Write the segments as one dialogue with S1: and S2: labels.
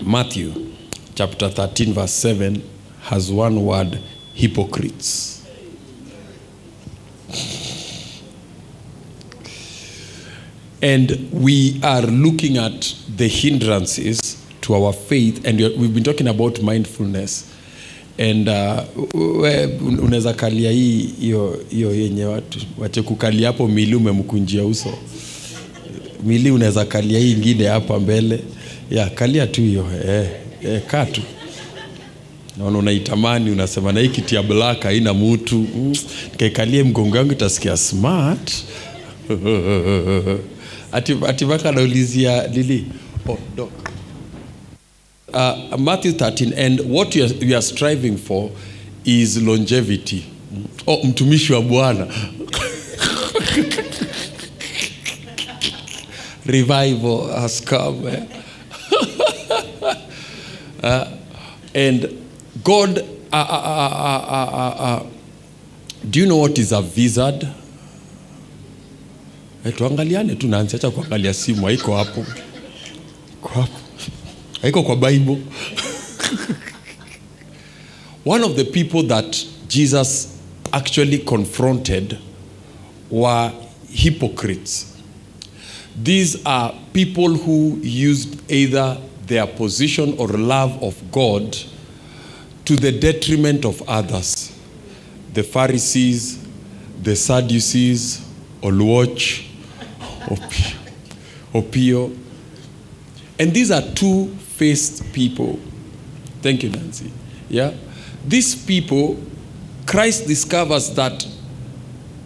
S1: Matthew chapter 13, verse 7 has one word hypocrites. And we are looking at the hindrances to our faith, and we've been talking about mindfulness. And uh, unaweza kalia hii hiyo yenye watu wache kukalia hapo mili umemkunjia uso mili unaweza kalia hii ingine hapa mbele ya kalia tu hiyo. Eh, eh, kaa naona unaitamani unasema na hii kiti ya haina mutu mm, nikaikalie mgongo yangu itasikia smart. Ati ati mpaka anaulizia lili oh, doc. Uh, Matthew 13 and what you are, you are striving for is longevity. Oh, mtumishi wa bwana. Revival has come eh? Uh, and God, uh, uh, uh, uh, uh, do you know what is a wizard? Eh, tuangaliane tu nansi, acha kuangalia simu, haiko hapo, hapo, haiko kwa Bible. One of the people that Jesus actually confronted were hypocrites. These are people who used either their position or love of God to the detriment of others. The Pharisees, the Sadducees, Olwatch, Opio, Opio. And these are two faced people. Thank you, Nancy. Yeah? These people, Christ discovers that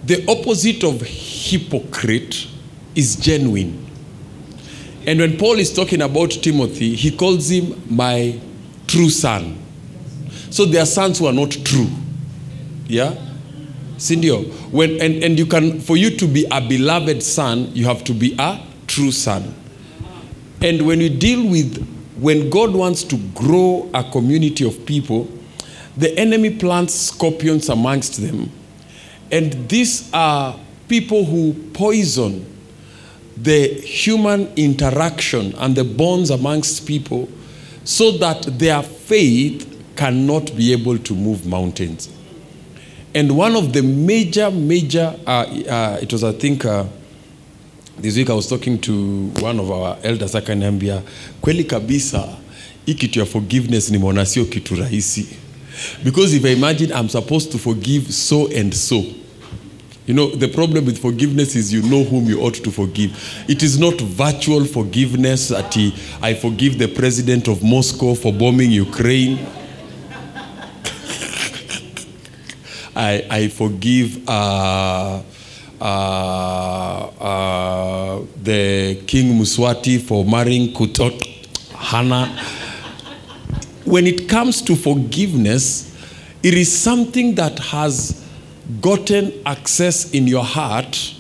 S1: the opposite of hypocrite is genuine. And when Paul is talking about Timothy, he calls him my true son. So there are sons who are not true. Yeah? Sindio. When and, and you can for you to be a beloved son, you have to be a true son. And when you deal with when God wants to grow a community of people, the enemy plants scorpions amongst them. And these are people who poison the human interaction and the bonds amongst people so that their faith cannot be able to move mountains. And one of the major, major, uh, uh, it was, I think, uh, this week I was talking to one of our elders akaniambia, kweli kabisa hii ya forgiveness nimeona sio kitu rahisi because if I imagine I'm supposed to forgive so and so You know, the problem with forgiveness is you know whom you ought to forgive. It is not virtual forgiveness that he, I forgive the president of Moscow for bombing Ukraine. I, I forgive uh, uh, uh, the King Muswati for marrying Kutot Hannah. When it comes to forgiveness, it is something that has gotten access in your heart,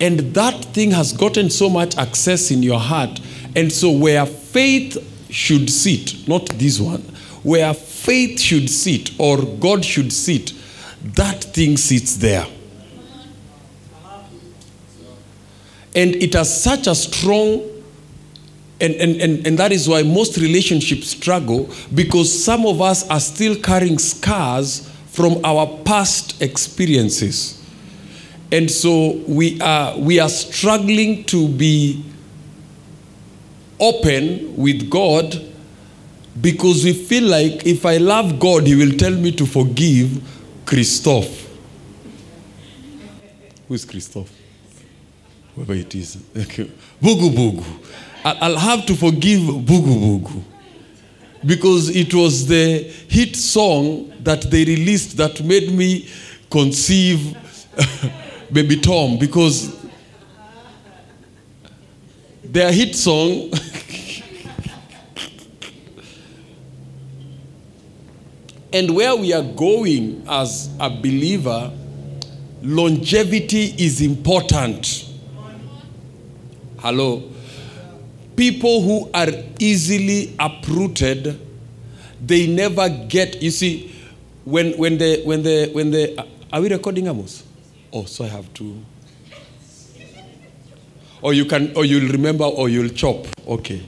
S1: and that thing has gotten so much access in your heart. And so, where faith should sit, not this one, where faith should sit or God should sit, that thing sits there. And it has such a strong and, and, and, and that is why most relationships struggle because some of us are still carrying scars from our past experiences. And so we are, we are struggling to be open with God because we feel like if I love God, He will tell me to forgive Christophe. Who is Christophe? Whoever it is. Okay. Bugu Bugu. I'll have to forgive Bugu Bugu because it was the hit song that they released that made me conceive Baby Tom because their hit song and where we are going as a believer longevity is important. Hello? People who are easily uprooted they never get you see when when the when the when the are we recording amos oh so i have to or you can or you'll remember or you'll chop okay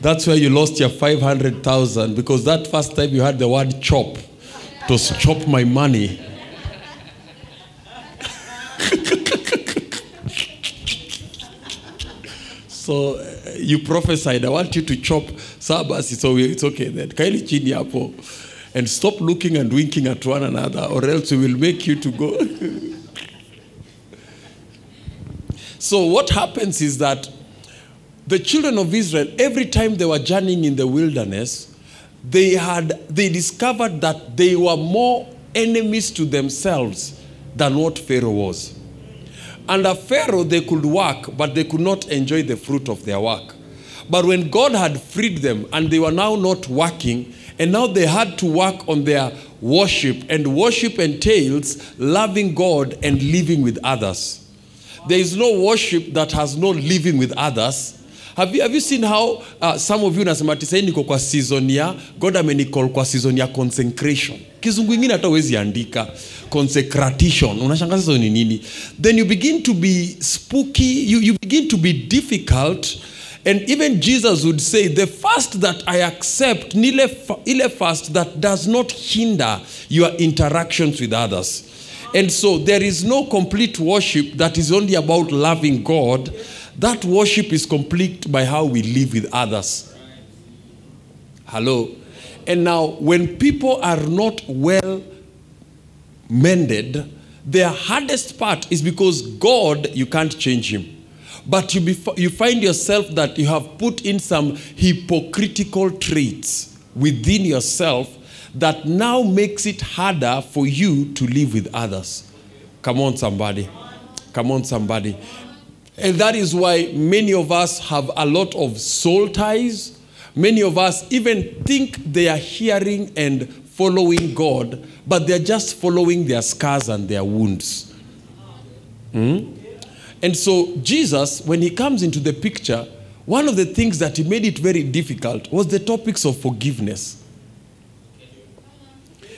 S1: That's where you lost your 500,000 because that first time you had the word chop. Was chop my money. so uh, you prophesied, I want you to chop. So it's okay then. Kaili chini hapo. And stop looking and winking at one another or else we will make you to go. so what happens is that the children of Israel, every time they were journeying in the wilderness, they had they discovered that they were more enemies to themselves than what Pharaoh was. Under Pharaoh, they could work, but they could not enjoy the fruit of their work. But when God had freed them and they were now not working, and now they had to work on their worship, and worship entails loving God and living with others. There is no worship that has no living with others. Have you, have you seen how uh, some of you nasema tisai niko kwa season ya God amenicall kwa season ya consecration. Kizungu ingine hata huwezi andika consecration. Unashangaa sasa ni nini? Then you begin to be spooky, you, you begin to be difficult and even Jesus would say the fast that I accept ile fast that does not hinder your interactions with others. And so there is no complete worship that is only about loving God. That worship is complete by how we live with others. Hello. And now, when people are not well mended, their hardest part is because God, you can't change him. But you, be, you find yourself that you have put in some hypocritical traits within yourself that now makes it harder for you to live with others. Come on, somebody. Come on, somebody. And that is why many of us have a lot of soul ties. Many of us even think they are hearing and following God, but they're just following their scars and their wounds. Hmm? And so, Jesus, when he comes into the picture, one of the things that he made it very difficult was the topics of forgiveness.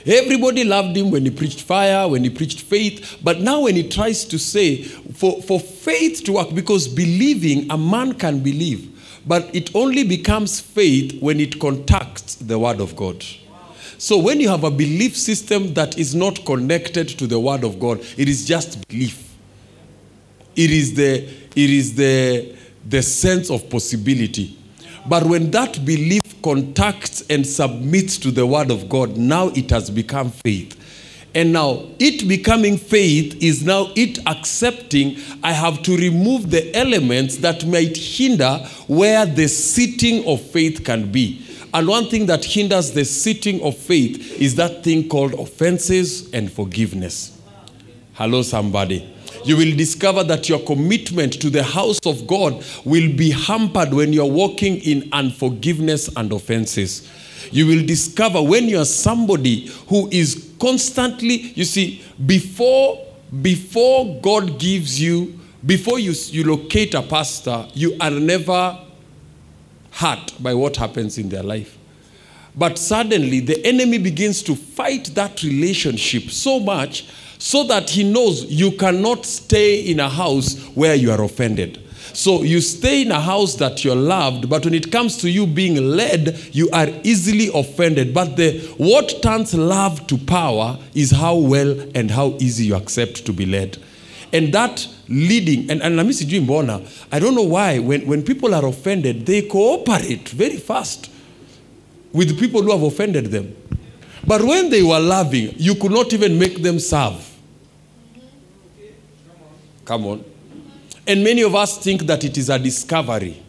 S1: Everybody loved him when he preached fire, when he preached faith. But now, when he tries to say, for, for faith to work, because believing, a man can believe, but it only becomes faith when it contacts the Word of God. So, when you have a belief system that is not connected to the Word of God, it is just belief. It is the, it is the, the sense of possibility. But when that belief contacts and submits to the word of God, now it has become faith. And now it becoming faith is now it accepting I have to remove the elements that might hinder where the sitting of faith can be. And one thing that hinders the sitting of faith is that thing called offenses and forgiveness. Hello, somebody. You will discover that your commitment to the house of God will be hampered when you're walking in unforgiveness and offenses. You will discover when you are somebody who is constantly, you see, before before God gives you, before you, you locate a pastor, you are never hurt by what happens in their life. But suddenly the enemy begins to fight that relationship so much so that he knows you cannot stay in a house where you are offended. So you stay in a house that you're loved, but when it comes to you being led, you are easily offended. But the what turns love to power is how well and how easy you accept to be led. And that leading, and, and me see mbona, I don't know why, when, when people are offended, they cooperate very fast with people who have offended them. But when they were loving, you could not even make them serve. Come on. And many of us think that it is a discovery.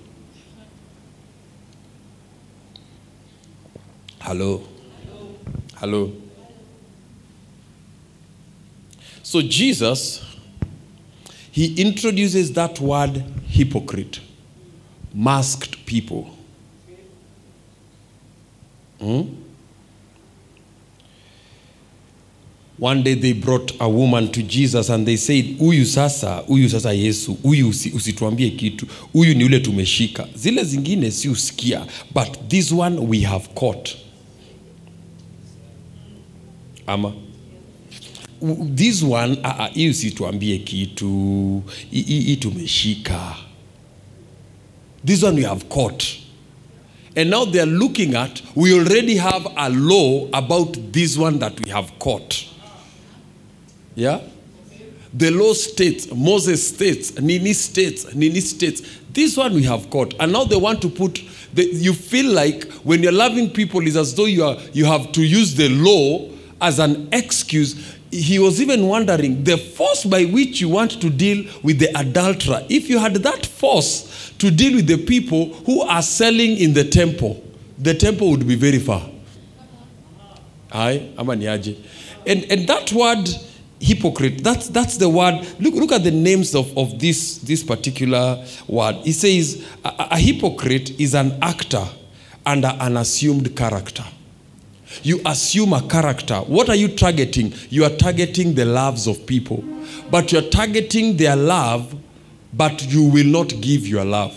S1: Hello. Hello. So Jesus, he introduces that word hypocrite, masked people. Hmm? One day they brought a woman to Jesus and they said, huyu sasa, huyu sasa Yesu, huyu usi, kitu, huyu ni ule tumeshika. Zile zingine si usikia, but this one we have caught. Ama this one, hii uh, hii usituambie kitu, hii- tumeshika. This one we have caught. And now they're looking at, we already have a law about this one that we have caught. Yeah? The law states, Moses states, Nini states, Nini states. This one we have caught. And now they want to put, the, you feel like when you're loving people, it's as though you, are, you have to use the law as an excuse. He was even wondering the force by which you want to deal with the adulterer. If you had that force to deal with the people who are selling in the temple, the temple would be very far. Aye, ama ni aje. And, and that word hypocrite, that's, that's the word. Look, look at the names of, of this, this particular word. It says a, a hypocrite is an actor under an assumed character. You assume a character. What are you targeting? You are targeting the loves of people. But you're targeting their love, but you will not give your love.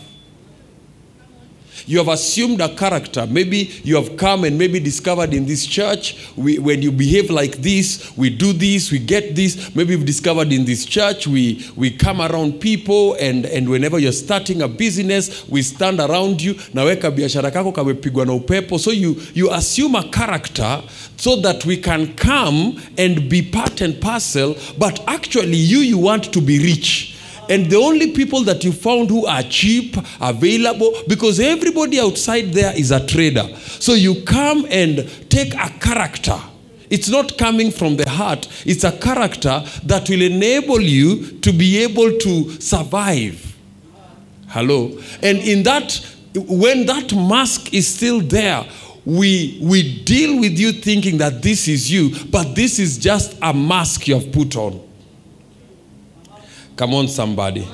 S1: You have assumed a character. Maybe you have come and maybe discovered in this church, we, when you behave like this, we do this, we get this. Maybe you've discovered in this church, we, we come around people, and, and whenever you're starting a business, we stand around you. Naweka biashara kako kamepigwa na upepo. So you, you assume a character so that we can come and be part and parcel, but actually, you, you want to be rich. And the only people that you found who are cheap, available, because everybody outside there is a trader. So you come and take a character. It's not coming from the heart, it's a character that will enable you to be able to survive. Hello? And in that, when that mask is still there, we, we deal with you thinking that this is you, but this is just a mask you have put on. Come on, somebody.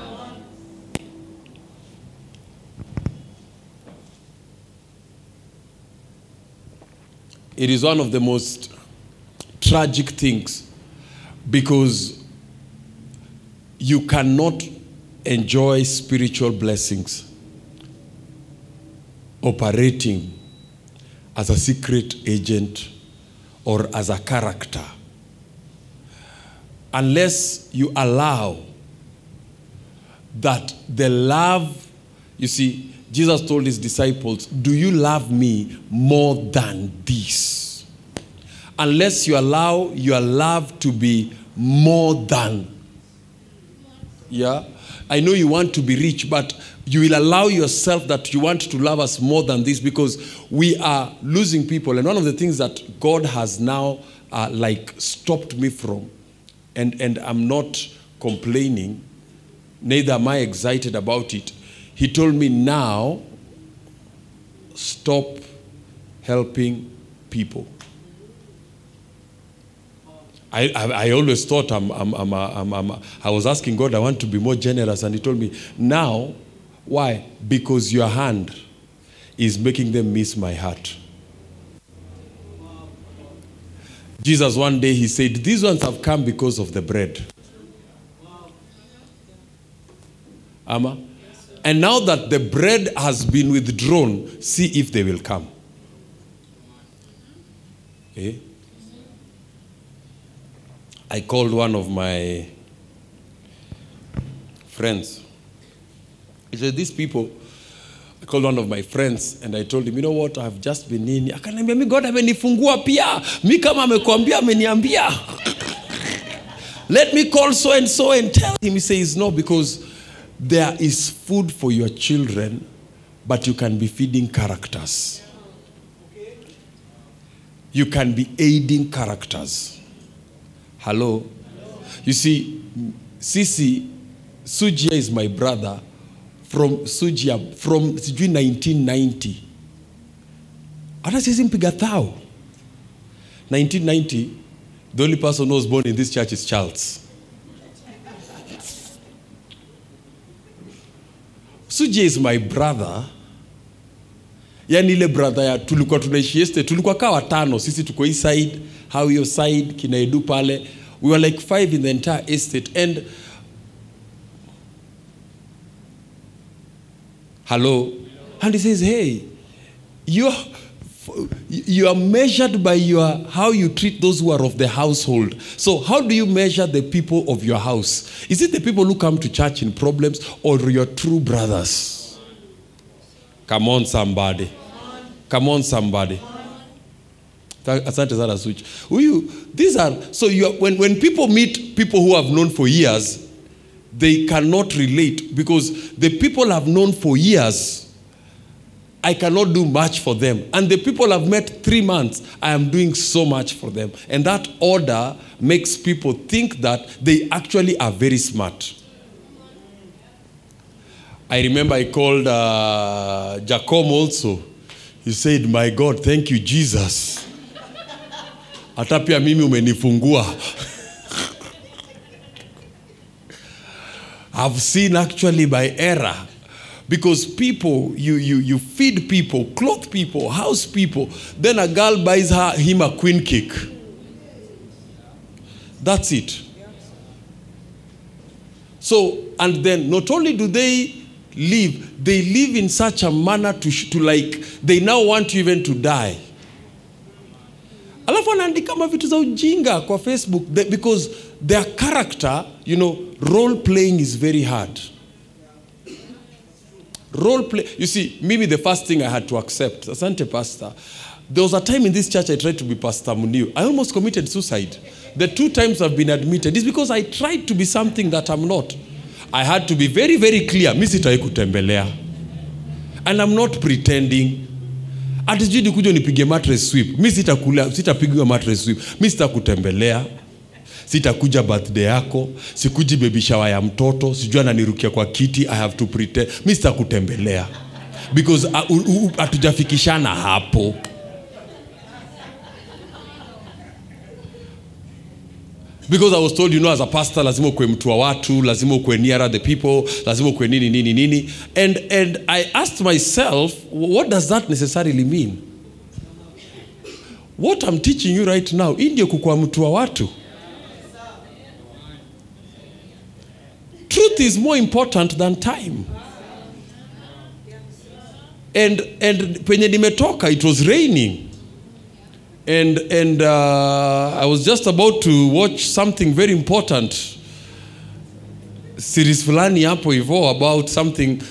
S1: It is one of the most tragic things because you cannot enjoy spiritual blessings operating as a secret agent or as a character unless you allow that the love, you see, Jesus told his disciples, Do you love me more than this? Unless you allow your love to be more than. Yeah? I know you want to be rich, but you will allow yourself that you want to love us more than this because we are losing people. And one of the things that God has now uh, like stopped me from, and, and I'm not complaining, neither am I excited about it. He told me now, stop helping people. I, I, I always thought I'm, I'm, I'm, I'm, I'm, I was asking God, I want to be more generous, and He told me, now, why? Because your hand is making them miss my heart. Jesus, one day, He said, These ones have come because of the bread. And now that the bread has been withdrawn, see if they will come. Okay? I called one of my friends. He said, These people, I called one of my friends and I told him, you know what, I've just been in. Mi God amenifungua pia. Mi kama amekwambia, ameniambia. Let me call so and so and tell him. He says, no, because there is food for your children, but you can be feeding characters. You can be aiding characters. Hello? You see, Sisi, Sujia is my brother from Sujia from sijui 1990. Hata siwezi mpiga thao. 1990, the only person who was born in this church is Charles. Sujia is my brother. Yani ile brother ya tulikuwa tunaishi este, tulikuwa kaa watano, sisi tuko hii side, how your side, kina Edu pale. We were like five in the entire estate and hello and he says hey you you are measured by your how you treat those who are of the household. So how do you measure the people of your house? Is it the people who come to church in problems or your true brothers? Come on somebody. Come on somebody. Asante huyu these are so you are, when, when people meet people who have known for years they cannot relate because the people I've known for years I cannot do much for them. And the people I've met three months, I am doing so much for them. And that order makes people think that they actually are very smart. I remember I called uh, Jacom also. He said, My God, thank you, Jesus. Hata mimi umenifungua. I've seen actually by error because people you, you you feed people clothe people house people. Then a girl buys her him a queen cake. That's it. So and then not only do they live they live in such a manner to, to like they now want you even to die. Alafu anaandika kama vitu za ujinga kwa facebook because their character you know role playing is very hard role play. You see maybe the first thing i had to accept asante pastor. There was a time in this church i tried to be pastor muniu. I almost committed suicide. The two times i've been admitted is because i tried to be something that i'm not. I had to be very very clear mi kutembelea. And i'm not pretending. Ati sijui nikuja nipige mattress sweep. Mi sitakula sitapigiwa mattress sweep. Mi sitakutembelea sitakuja birthday yako sikuji baby shower ya mtoto sijui ananirukia kwa kiti i have to pretend. Mi sitakutembelea. Because uh, hatujafikishana hapo. Because i was told you know as a pastor lazima ukwe mtu wa watu lazima ukwe nearer the people lazima ukwe nini nini nini. And, and i asked myself what does that necessarily mean? What i'm teaching you right now hii ndio kukwa mtu wa watu truth is more important than time. And, and penye nimetoka it was raining. And, and uh, i was just about to watch something very important. Series fulani hapo about something.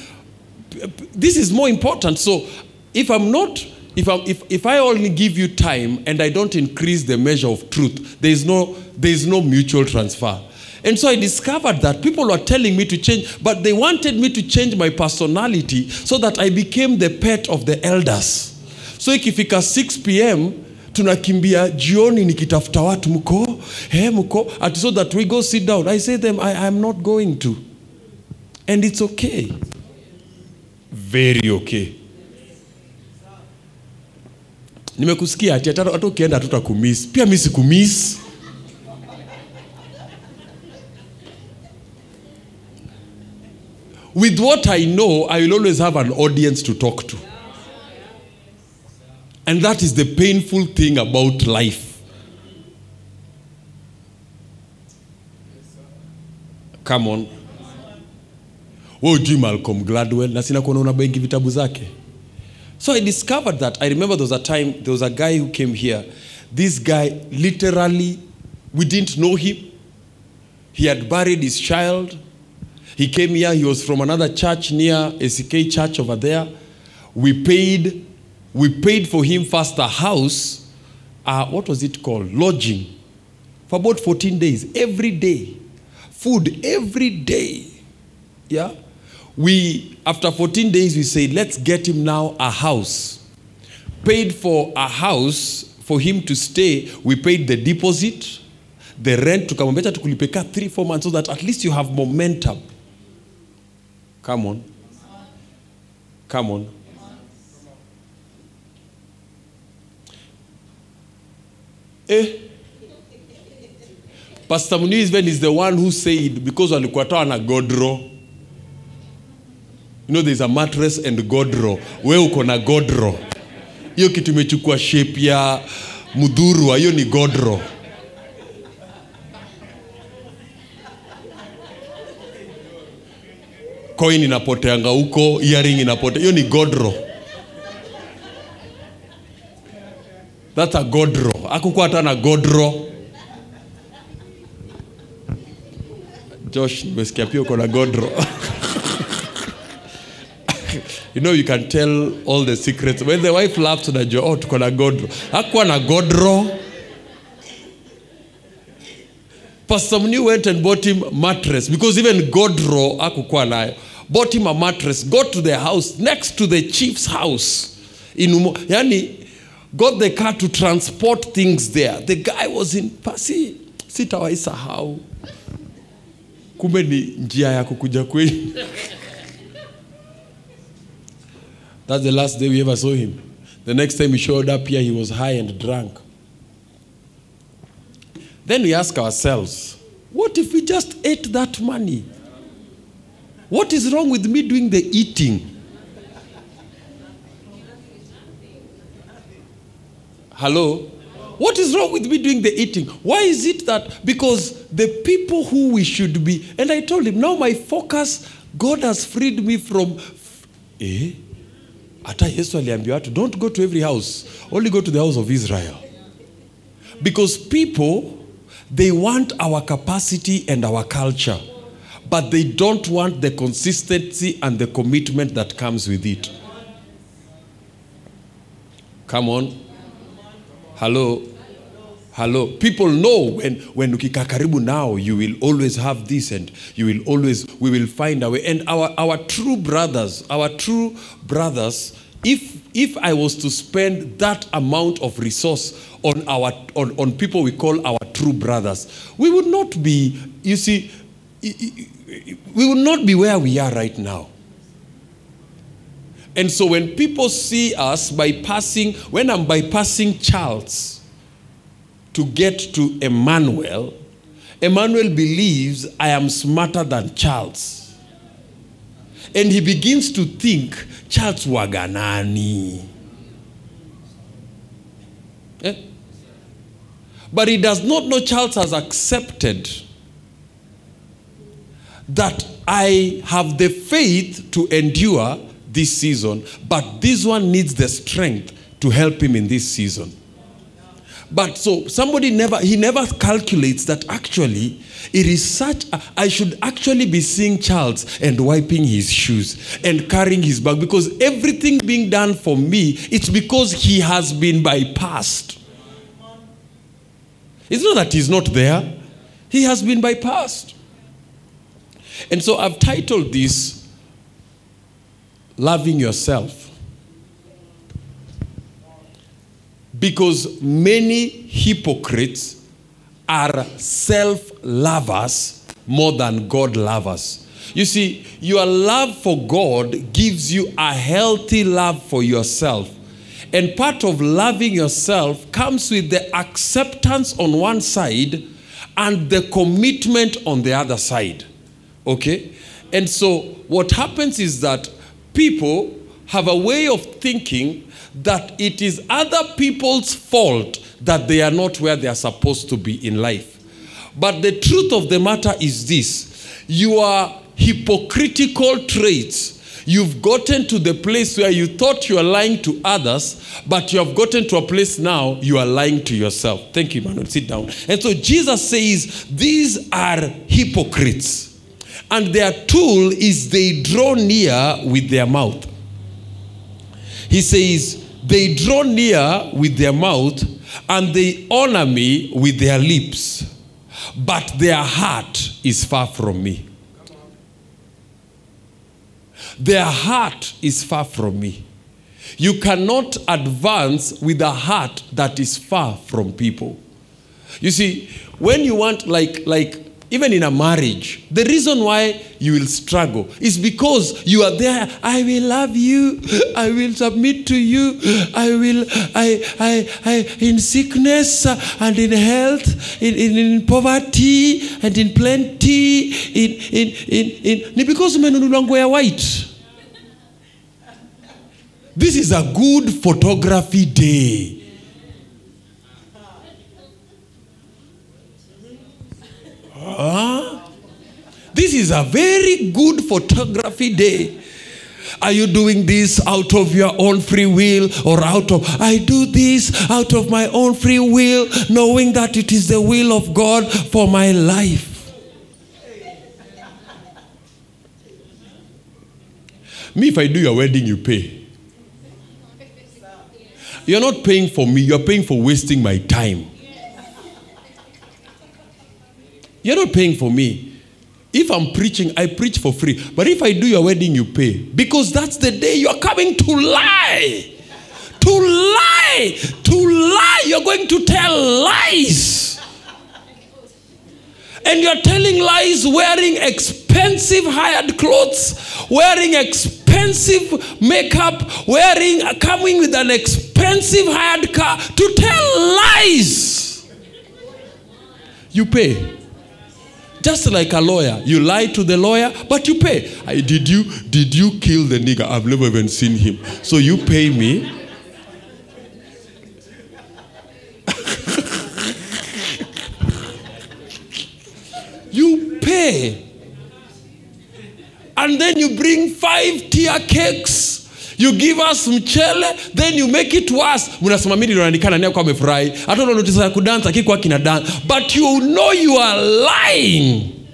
S1: This is more important. So if i'm not if, I'm, if, if i only give you time and i don't increase the measure of truth there is no, there is no mutual transfer and so I discovered that people were telling me to change, but they wanted me to change my personality so that I became the pet of the elders. So ikifika 6 p.m. tunakimbia jioni nikitafuta watu mko? Hey, mko? At so that we go sit down. I say them I, i'm not going to. And it's okay. Very okay. Nimekusikia ati hata ukienda hatutakumiss pia mi sikumiss with what I know, I will always have an audience to talk to. And that is the painful thing about life. Come on. we ujui malcolm gladwell so i discovered that i remember there was a time there was a guy who came here this guy literally we didn't know him he had buried his child he came here he was from another church near ack church over there. We paid we paid for him first a house uh, what was it called? Lodging. For about 14 days every day. Food every day. Yeah? We after 14 days we said let's get him now a house. Paid for a house for him to stay we paid the deposit the rent to tukamwambia acha tukulipeka 3 4 months so that at least you have momentum come on. Come on. Eh. Pastor Muniz is the one who said because walikuwa na godro. You know there's a mattress and godro. We uko na godro. Hiyo kitu imechukua shape ya mudhurwa hiyo ni godro coin inapoteanga huko earring inapotea hiyo ni godro that's a godro akukuwa hata na godro josh nimesikia pia uko na godro you know you can tell all the secrets. When the wife laughs unajua oh tuko na godro hakuwa na godro pastor mnew went and bought him mattress because even godro akukuwa nayo bought him a mattress got to the house next to the chief's house in Umo, yani got the car to transport things there the guy was in pasi sitawaisahau kumbe ni njia ya kukuja That's the last day we ever saw him. The next time he showed up here, he was high and drunk. Then we ask ourselves, what if we just ate that money? What is wrong with me doing the eating? Hello? What is wrong with me doing the eating? Why is it that? Because the people who we should be, and I told him, now my focus, God has freed me from. Eh? hata yesu don't go to every house only go to the house of israel because people they want our capacity and our culture but they don't want the consistency and the commitment that comes with it. Come on. Hello. Hello. People know when when karibu now you will always have this and you will always we will find way. And our our true brothers our true brothers if if i was to spend that amount of resource on our on, on people we call our true brothers we would not be you see we would not be where we are right now and so when people see us bypassing when i'm bypassing charles to get to Emmanuel, Emmanuel believes I am smarter than Charles. And he begins to think Charles waganani. Eh? But he does not know Charles has accepted that I have the faith to endure this season, but this one needs the strength to help him in this season. But so somebody never, he never calculates that actually it is such, a, I should actually be seeing Charles and wiping his shoes and carrying his bag because everything being done for me, it's because he has been bypassed. It's not that he's not there, he has been bypassed. And so I've titled this Loving Yourself. Because many hypocrites are self lovers more than God lovers. You see, your love for God gives you a healthy love for yourself. And part of loving yourself comes with the acceptance on one side and the commitment on the other side. Okay? And so what happens is that people have a way of thinking that it is other people's fault that they are not where they are supposed to be in life. But the truth of the matter is this your hypocritical traits. You've gotten to the place where you thought you are lying to others, but you have gotten to a place now you are lying to yourself. Thank you, Emmanuel. Sit down. And so Jesus says, These are hypocrites. And their tool is they draw near with their mouth. He says, They draw near with their mouth and they honor me with their lips, but their heart is far from me. Their heart is far from me. You cannot advance with a heart that is far from people. You see, when you want, like, like, even in a marriage, the reason why you will struggle is because you are there. I will love you. I will submit to you. I will, I, I, I, in sickness and in health, in, in, in poverty and in plenty, in, in, in, in. Because umenunuliwa nguo ya white. This is a good photography day. Huh? This is a very good photography day. Are you doing this out of your own free will or out of, I do this out of my own free will, knowing that it is the will of God for my life? Me, if I do your wedding, you pay. You're not paying for me, you're paying for wasting my time. You're not paying for me. If I'm preaching, I preach for free. But if I do your wedding, you pay. Because that's the day you're coming to lie. To lie. To lie. You're going to tell lies. And you're telling lies wearing expensive hired clothes, wearing expensive makeup, wearing coming with an expensive hired car to tell lies. You pay. Just like a lawyer, you lie to the lawyer, but you pay. I, did you did you kill the nigger? I've never even seen him. So you pay me. you pay. And then you bring five tier cakes. You give us mchele, then you make it worse. Mnasema mimi ninaonekana naye kwa amefurahi. Hata kudansa kina dance. I keep walking and dance. But you know you are lying.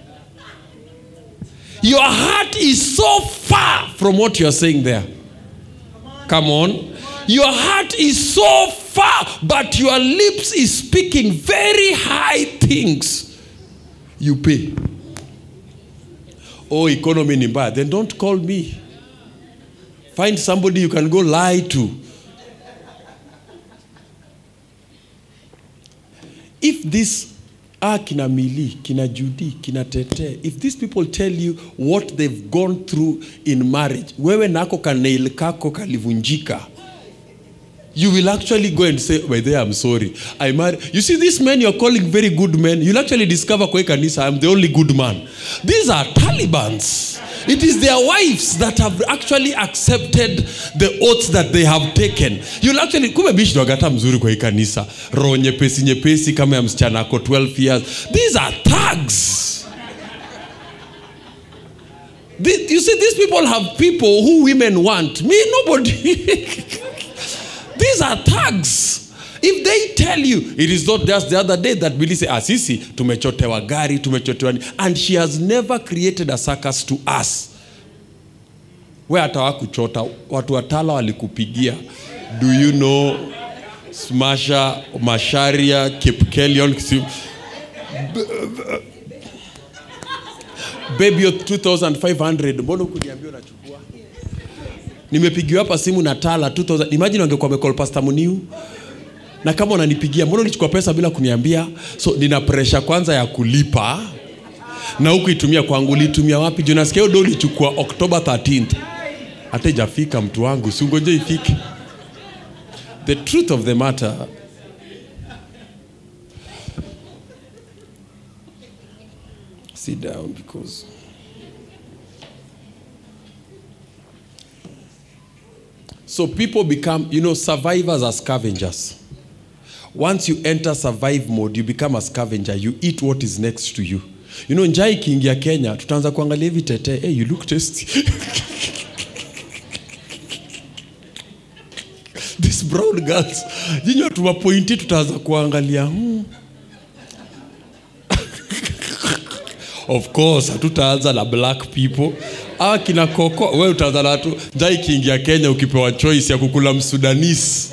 S1: Your heart is so far from what you are saying there. Come on. Your heart is so far, but your lips is speaking very high things. You pay. Oh, economy ni mbaya. Then don't call me. Find somebody you can go lie to. If this ah, kina Mili, kina Judy, kina Tete, if these people tell you what they've gone through in marriage, wewe nako kanail kako kalivunjika, you will actually go and say, by the way, I'm sorry. I married. You see, these men you're calling very good men, you'll actually discover kwa hii kanisa, I'm the only good man. These are Talibans. It is their wives that have actually accepted the oaths that they have taken. You'll actually, kumbe bishi wagata mzuri kwa kanisa. Roho nyepesi nyepesi kama msichana ako 12 years. These are thugs. You see, these people have people who women want. Me, nobody. These are thugs. If they tell you, it is not just the other day that Billy said, ah, tumechotewa gari, tumechotewa and she has never created a circus to us. We hata wakuchota, watu watala walikupigia. Do you know Smasha, Masharia, Kipkelion, Baby 2500 mbona kuniambia unachukua? Nimepigiwa hapa simu na Tala 2000. Imagine wangekuwa wamecall Pastor Muniu. Na kama unanipigia mbona ulichukua pesa bila kuniambia? So nina presha kwanza ya kulipa na huku itumia kwangu. Ulitumia wapi? Juu nasikia hiyo do ulichukua october 13th hata ijafika mtu wangu siungoje ifike. The truth of the matter sit down because so people become you know survivors are scavengers. Once you enter survive mode you become a scavenger. You eat what is next to you. You know njaa ikiingia kenya tutaanza kuangalia hivi tete. Hey, you look tasty. This brown girls. Jinyo watu wapointi tutaanza kuangalia hmm. of course hatutaanza na black people ah, kina koko we utaanza tu. Watu kiingia kenya ukipewa choice ya kukula msudanisi.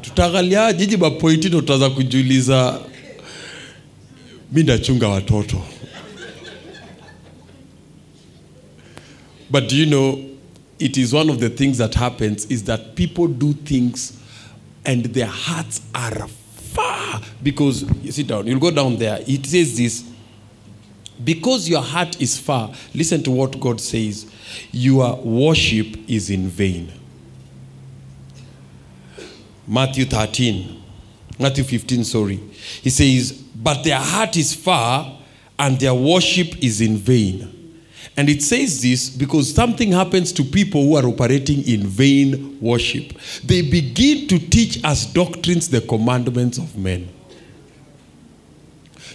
S1: Tutaangalia jiji mapointi ndo tutaanza kujiuliza. Mi ndachunga watoto. But you know it is one of the things that happens is that people do things and their hearts are far because sit down you'll go down there it says this because your heart is far listen to what god says your worship is in vain Matthew 13, Matthew 15, sorry. He says, But their heart is far and their worship is in vain. And it says this because something happens to people who are operating in vain worship. They begin to teach as doctrines the commandments of men.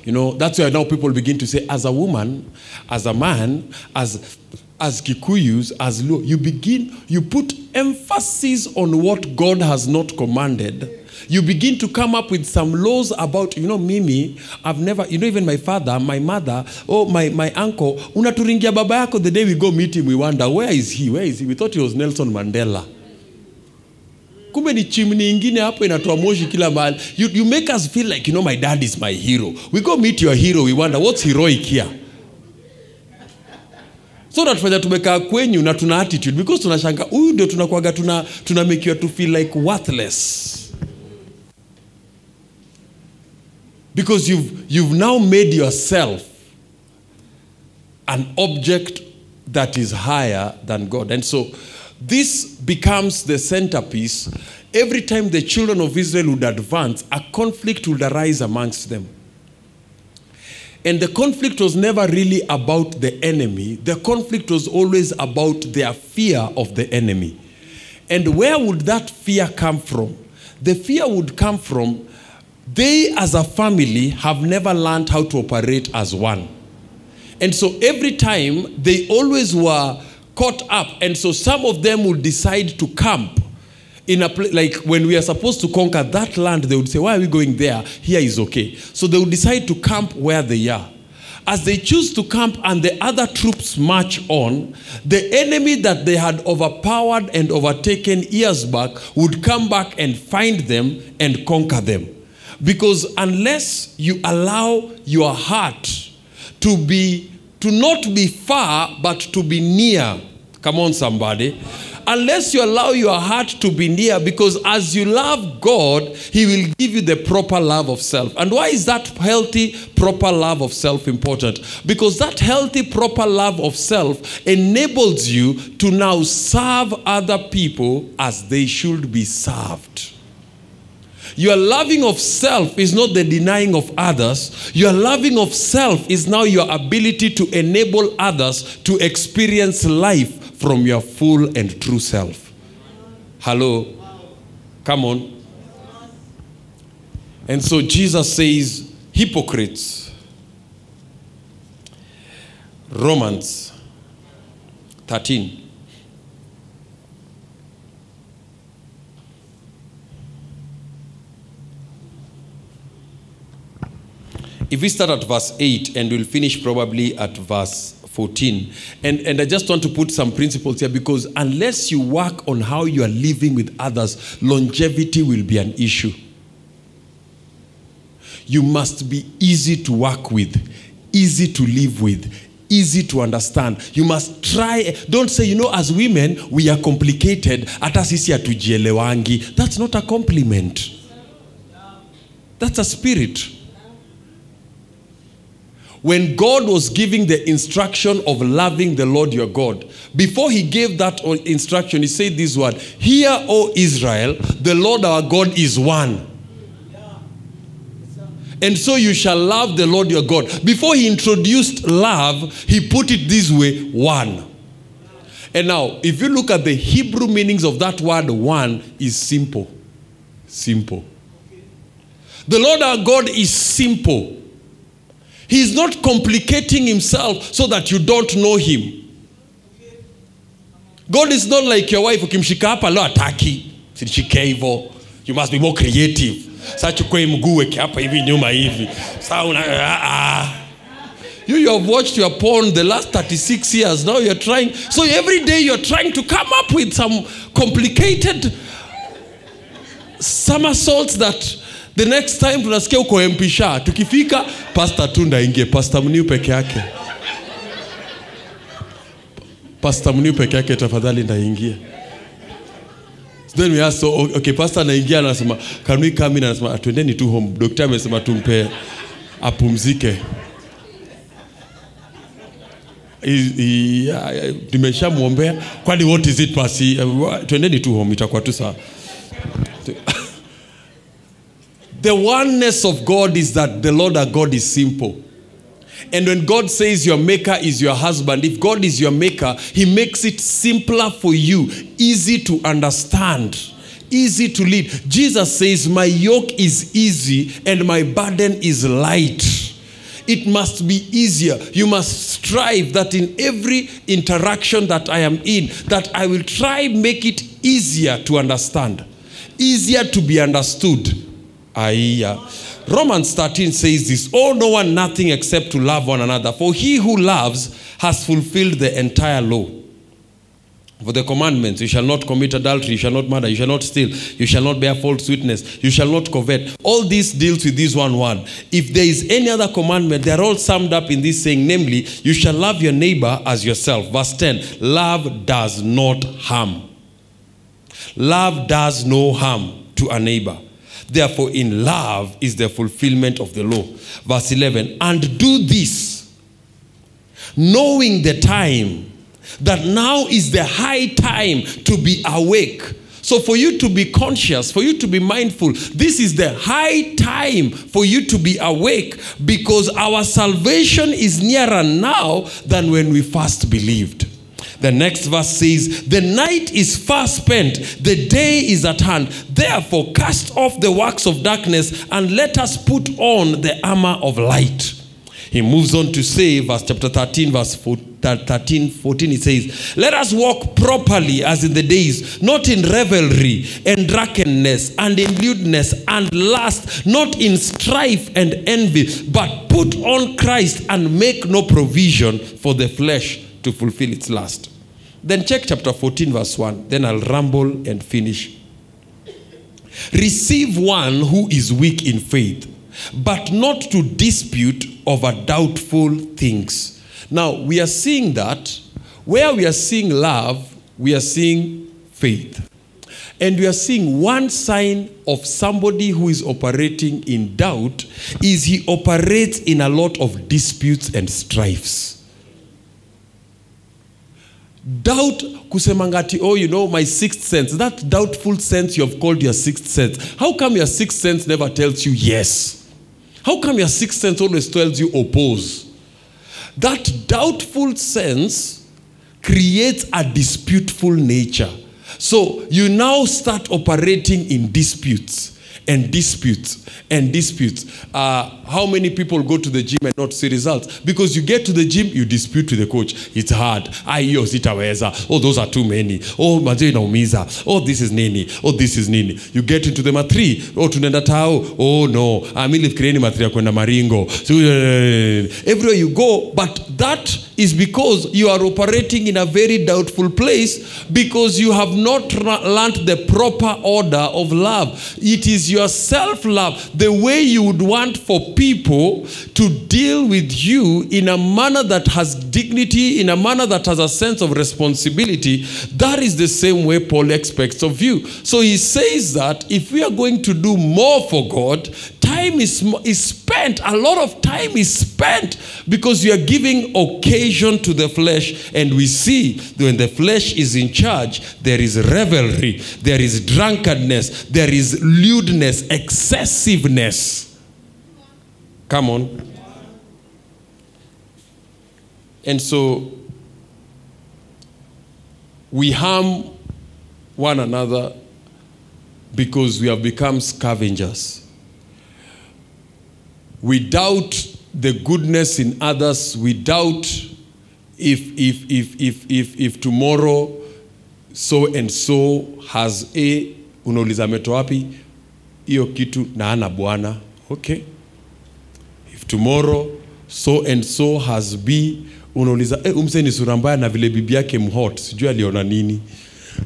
S1: You know, that's why now people begin to say, as a woman, as a man, as as Kikuyus, as Luo, you begin, you put emphasis on what God has not commanded, you begin to come up with some laws about you know mimi i've never you know even my father my mother oh my, my uncle unaturingia baba yako the day we go meet him we wonder where is he? Where is he? We thought he was nelson mandela kumbe ni chimni ingine hapo inatoa moshi kila mahali. You, you make us feel like you know my dad is my hero. We go meet your hero we wonder what's heroic here? So natufanya tumekaa kwenyu na tuna attitude because tunashanga huyu ndio tunakwaga tuna, tuna make to feel like worthless. Because you've, you've now made yourself an object that is higher than God. And so this becomes the centerpiece. Every time the children of Israel would advance, a conflict would arise amongst them. And the conflict was never really about the enemy, the conflict was always about their fear of the enemy. And where would that fear come from? The fear would come from they, as a family, have never learned how to operate as one. And so every time they always were caught up. And so some of them would decide to camp in a place like when we are supposed to conquer that land, they would say, Why are we going there? Here is okay. So they would decide to camp where they are. As they choose to camp and the other troops march on, the enemy that they had overpowered and overtaken years back would come back and find them and conquer them. Because unless you allow your heart to be to not be far but to be near. Come on somebody. Unless you allow your heart to be near because as you love god he will give you the proper love of self. And why is that healthy proper love of self important? Because that healthy proper love of self enables you to now serve other people as they should be served your loving of self is not the denying of others. Your loving of self is now your ability to enable others to experience life from your full and true self. Hello? Come on. And so Jesus says, hypocrites. Romans 13. If we start at verse 8 and we'll finish probably at verse 14. And, and I just want to put some principles here because unless you work on how you are living with others, longevity will be an issue. You must be easy to work with, easy to live with, easy to understand. You must try. Don't say, you know, as women, we are complicated. Hata sisi. That's not a compliment. That's a spirit. When God was giving the instruction of loving the Lord your God, before he gave that instruction, he said this word Hear, O Israel, the Lord our God is one. And so you shall love the Lord your God. Before he introduced love, he put it this way one. And now, if you look at the Hebrew meanings of that word one, is simple. Simple. The Lord our God is simple. He's not complicating himself so that you don't know him. God is not like your wife. Ukimshika hapa leo ataki you must be more creative. Sa chukue mguu weke hapa hivi nyuma hivi. Sa una ah, ah. you, you have watched your porn the last 36 years. Now you're trying. So every day you're trying to come up with some complicated somersaults that the next time tunasikia uko mpisha tukifika pasta tu ndaingie pasta mniu peke yake. Pasta mniu peke yake tafadhali ndaingie. Then we ask, so, okay pasta anaingia anasema can we come in? Anasema twendeni tu home. Dokta amesema tumpe apumzike. Nimeshamwombea kwani what is it pasi twendeni tu home itakuwa tu sawa The oneness of God is that the Lord our God is simple. And when God says your maker is your husband, if God is your maker, He makes it simpler for you, easy to understand, easy to lead. Jesus says, My yoke is easy and my burden is light. It must be easier. You must strive that in every interaction that I am in, that I will try make it easier to understand. easier to be understood. Aiya. Romans 13 says this Oh, no one nothing except to love one another. For he who loves has fulfilled the entire law. For the commandments, you shall not commit adultery, you shall not murder, you shall not steal, you shall not bear false witness, you shall not covet. All this deals with this one word. If there is any other commandment, they are all summed up in this saying, namely, you shall love your neighbor as yourself. Verse 10 Love does not harm. Love does no harm to a neighbor. Therefore, in love is the fulfillment of the law. Verse 11 And do this, knowing the time, that now is the high time to be awake. So, for you to be conscious, for you to be mindful, this is the high time for you to be awake because our salvation is nearer now than when we first believed. The next verse says, The night is far spent, the day is at hand. Therefore, cast off the works of darkness and let us put on the armor of light. He moves on to say, verse chapter 13, verse 13, 14, he says, Let us walk properly as in the days, not in revelry and drunkenness and in lewdness and lust, not in strife and envy, but put on Christ and make no provision for the flesh to fulfill its lust. Then check chapter 14, verse 1. Then I'll ramble and finish. Receive one who is weak in faith, but not to dispute over doubtful things. Now, we are seeing that where we are seeing love, we are seeing faith. And we are seeing one sign of somebody who is operating in doubt is he operates in a lot of disputes and strifes doubt kusemangati oh you know my sixth sense. That doubtful sense you have called your sixth sense? How come your sixth sense never tells you yes? How come your sixth sense always tells you oppose? That doubtful sense creates a disputeful nature. So you now start operating in disputes and disputes and disputes. Uh, how many people go to the gym and not see results? Because you get to the gym, you dispute with the coach. It's hard. Ah, hiyo sitaweza. Oh, those are too many. Oh, mazee inaumiza. Oh, this is nini. Oh, this is nini. You get into the matri. Oh, tunaenda tao. Oh, no. I Ah, mi lifikirieni matri ya kwenda maringo. So, uh, everywhere you go, but that is because you are operating in a very doubtful place because you have not learned the proper order of love. It is your self love, the way you would want for people to deal with you in a manner that has dignity, in a manner that has a sense of responsibility. That is the same way Paul expects of you. So he says that if we are going to do more for God, time is, is spent, a lot of time is spent because you are giving occasion to the flesh. And we see when the flesh is in charge, there is revelry, there is drunkenness, there is lewdness, excessiveness. Come on. And so we harm one another because we have become scavengers. Doubt the goodness in others. Doubt if, if, if, if, if, if tomorrow so and so has a unauliza ametoa wapi? Hiyo kitu na ana bwana. Okay. If tomorrow so and so has b unauliza eh, umse ni na vile bibi yake mhot. Sijui aliona nini.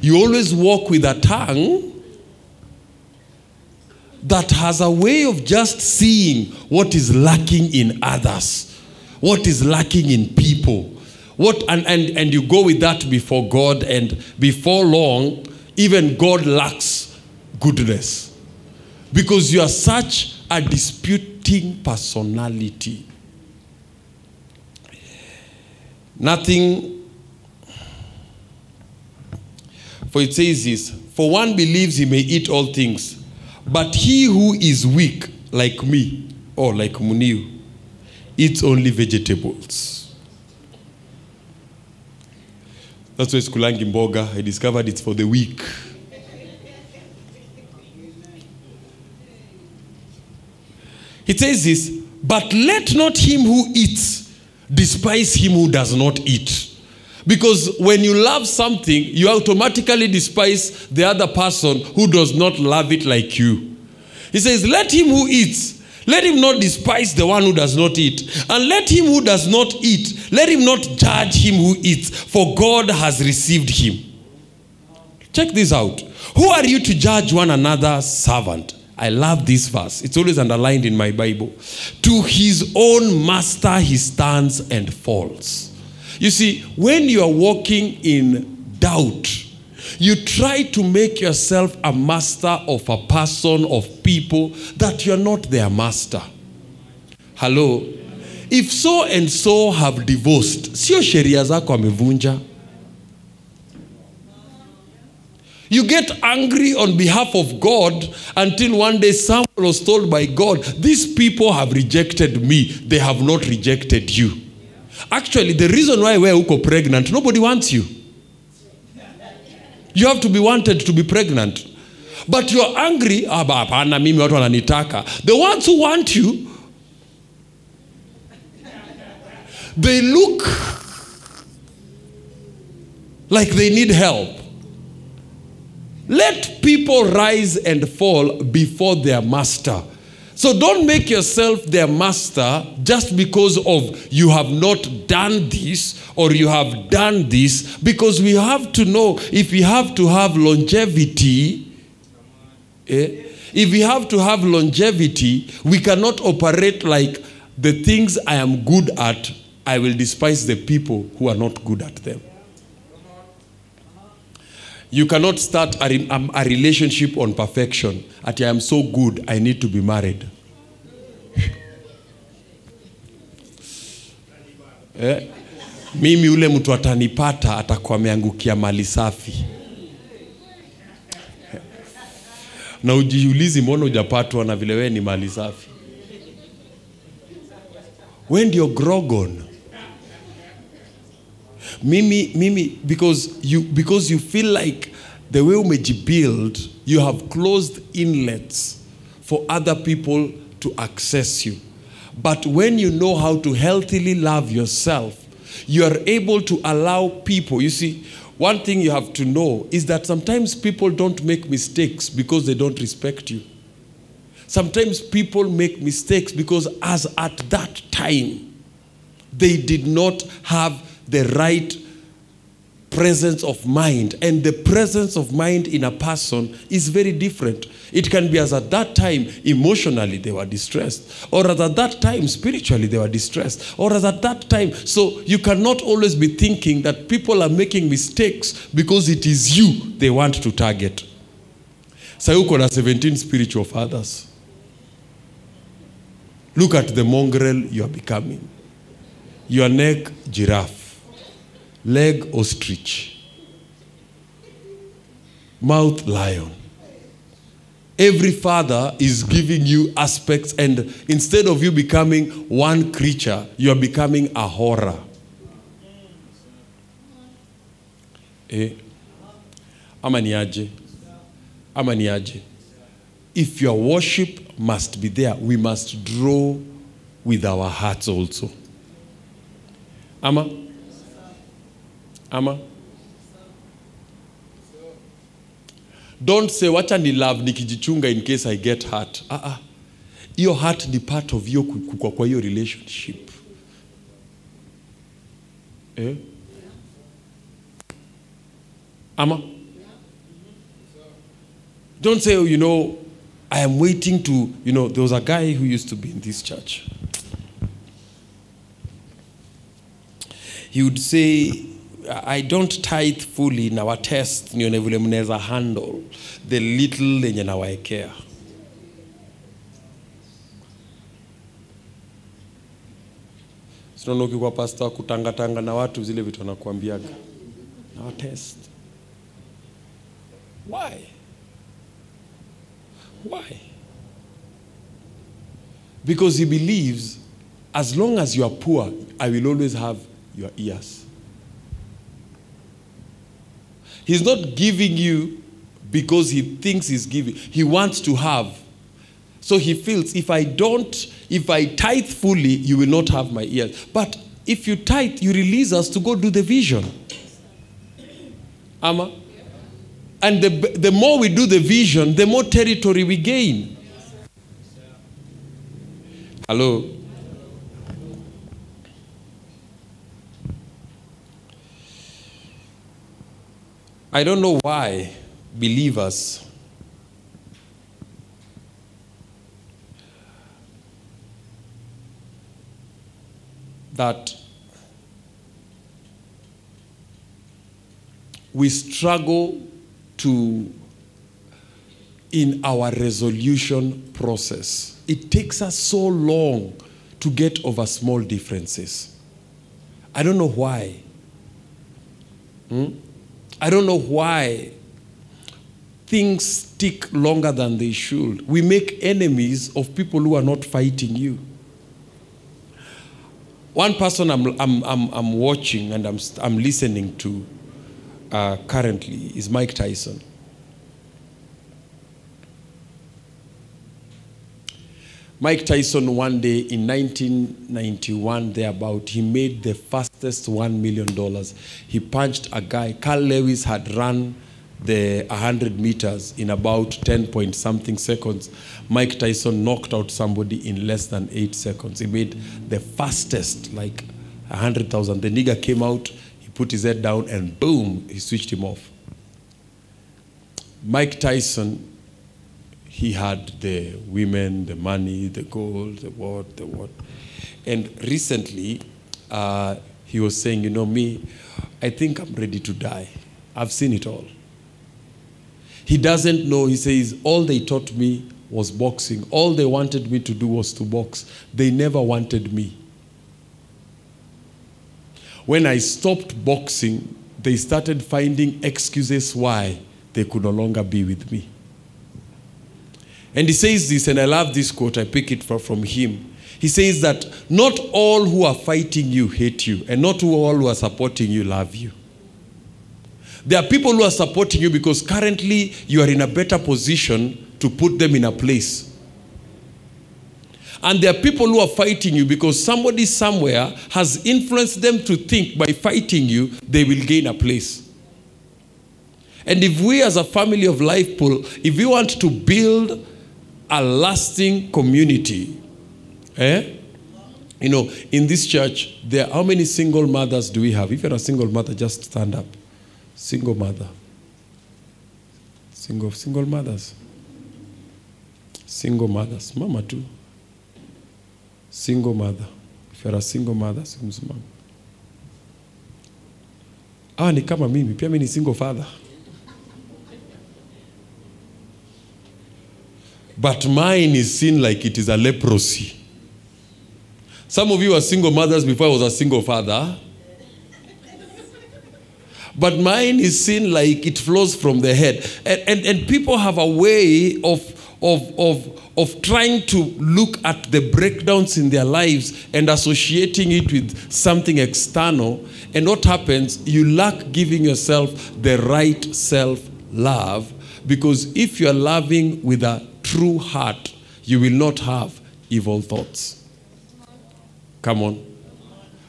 S1: You always walk with a tongue that has a way of just seeing what is lacking in others, what is lacking in people. What, and, and, and you go with that before God, and before long, even God lacks goodness. Because you are such a disputing personality. Nothing. For it says this For one believes he may eat all things but he who is weak, like me, or like Muniu, eats only vegetables. That's why it's Kulangi Mboga. I discovered it's for the weak. He says this, but let not him who eats despise him who does not eat. Because when you love something, you automatically despise the other person who does not love it like you. He says, Let him who eats, let him not despise the one who does not eat. And let him who does not eat, let him not judge him who eats, for God has received him. Check this out. Who are you to judge one another's servant? I love this verse. It's always underlined in my Bible. To his own master he stands and falls. You see, when you are walking in doubt, you try to make yourself a master of a person, of people that you're not their master. Hello? If so and so have divorced, sio sheria zako amevunja. You get angry on behalf of God until one day someone was told by God, These people have rejected me, they have not rejected you. Actually, the reason why we're uko pregnant, nobody wants you. You have to be wanted to be pregnant. But you're angry, ah, hapana. The ones who want you, they look like they need help. Let people rise and fall before their master. So don't make yourself their master just because of you have not done this or you have done this. Because we have to know if we have to have longevity eh, if we have to have longevity we cannot operate like the things I am good at I will despise the people who are not good at them you cannot start a, um, a relationship on perfection. At I am so good, I need to be married. eh? Mimi ule mtu atanipata atakuwa ameangukia mali safi. Na ujiulizi mbona hujapatwa na vile wewe ni mali safi. We ndio grogon mimi mimi because you because you feel like the way umejibuild you have closed inlets for other people to access you. But when you know how to healthily love yourself you are able to allow people. You see one thing you have to know is that sometimes people don't make mistakes because they don't respect you. Sometimes people make mistakes because as at that time they did not have the right presence of mind. And the presence of mind in a person is very different. It can be as at that time, emotionally, they were distressed, or as at that time, spiritually, they were distressed, or as at that time. So you cannot always be thinking that people are making mistakes because it is you they want to target. Sasa uko na 17 spiritual fathers. Look at the mongrel you are becoming. Your neck, giraffe. Leg, ostrich. Mouth, lion. Every father is giving you aspects, and instead of you becoming one creature, you are becoming a horror. Eh? Ama ni aje? Ama ni? If your worship must be there, we must draw with our hearts also. Ama? Ama? Don't say wacha ni love nikijichunga in case I get hurt. Ah ah. Hiyo heart ni part of hiyo kwa kwa hiyo relationship. Eh? Ama? Don't say, you know, I am waiting to, you know, there was a guy who used to be in this church. He would say, I don't tithe fully na test nione vile mnaweza handle the little lenye nawaekea. Sinaona ukikuwa pasta kutangatanga na watu zile vitu anakuambiaga na test Why? Why? Because he believes as long as you are poor, I will always have your ears. He's not giving you because he thinks he's giving. He wants to have. So he feels if I don't, if I tithe fully, you will not have my ears. But if you tithe, you release us to go do the vision. Ama? And the, the more we do the vision, the more territory we gain. Hello? I don't know why believers that we struggle to in our resolution process. It takes us so long to get over small differences. I don't know why. Hmm? I don't know why things stick longer than they should. We make enemies of people who are not fighting you. One person I'm, I'm, I'm, I'm watching and I'm, I'm listening to uh, currently is Mike Tyson. Mike Tyson, one day in 1991, thereabout, he made the fastest $1 million. He punched a guy. Carl Lewis had run the 100 meters in about 10 point something seconds. Mike Tyson knocked out somebody in less than eight seconds. He made the fastest, like 100,000. The nigger came out, he put his head down, and boom, he switched him off. Mike Tyson he had the women, the money, the gold, the what, the what. And recently, uh, he was saying, you know, me, I think I'm ready to die. I've seen it all. He doesn't know, he says, all they taught me was boxing. All they wanted me to do was to box. They never wanted me. When I stopped boxing, they started finding excuses why they could no longer be with me. And he says this, and I love this quote, I pick it from him. He says that not all who are fighting you hate you, and not all who are supporting you love you. There are people who are supporting you because currently you are in a better position to put them in a place. And there are people who are fighting you because somebody somewhere has influenced them to think by fighting you, they will gain a place. And if we as a family of life pool, if we want to build a lasting community. Eh? You know, in this church, there how many single mothers do we have? If you're a single mother, just stand up. Single mother. Single single mothers. Single mothers. Mama too. Single mother. If you're a single mother, simsimama. Ah, ni kama mimi, pia mimi ni single father. But mine is seen like it is a leprosy. Some of you are single mothers before I was a single father. But mine is seen like it flows from the head. And, and, and people have a way of, of, of, of trying to look at the breakdowns in their lives and associating it with something external. And what happens? You lack giving yourself the right self love because if you're loving with a true heart, you will not have evil thoughts. Come on.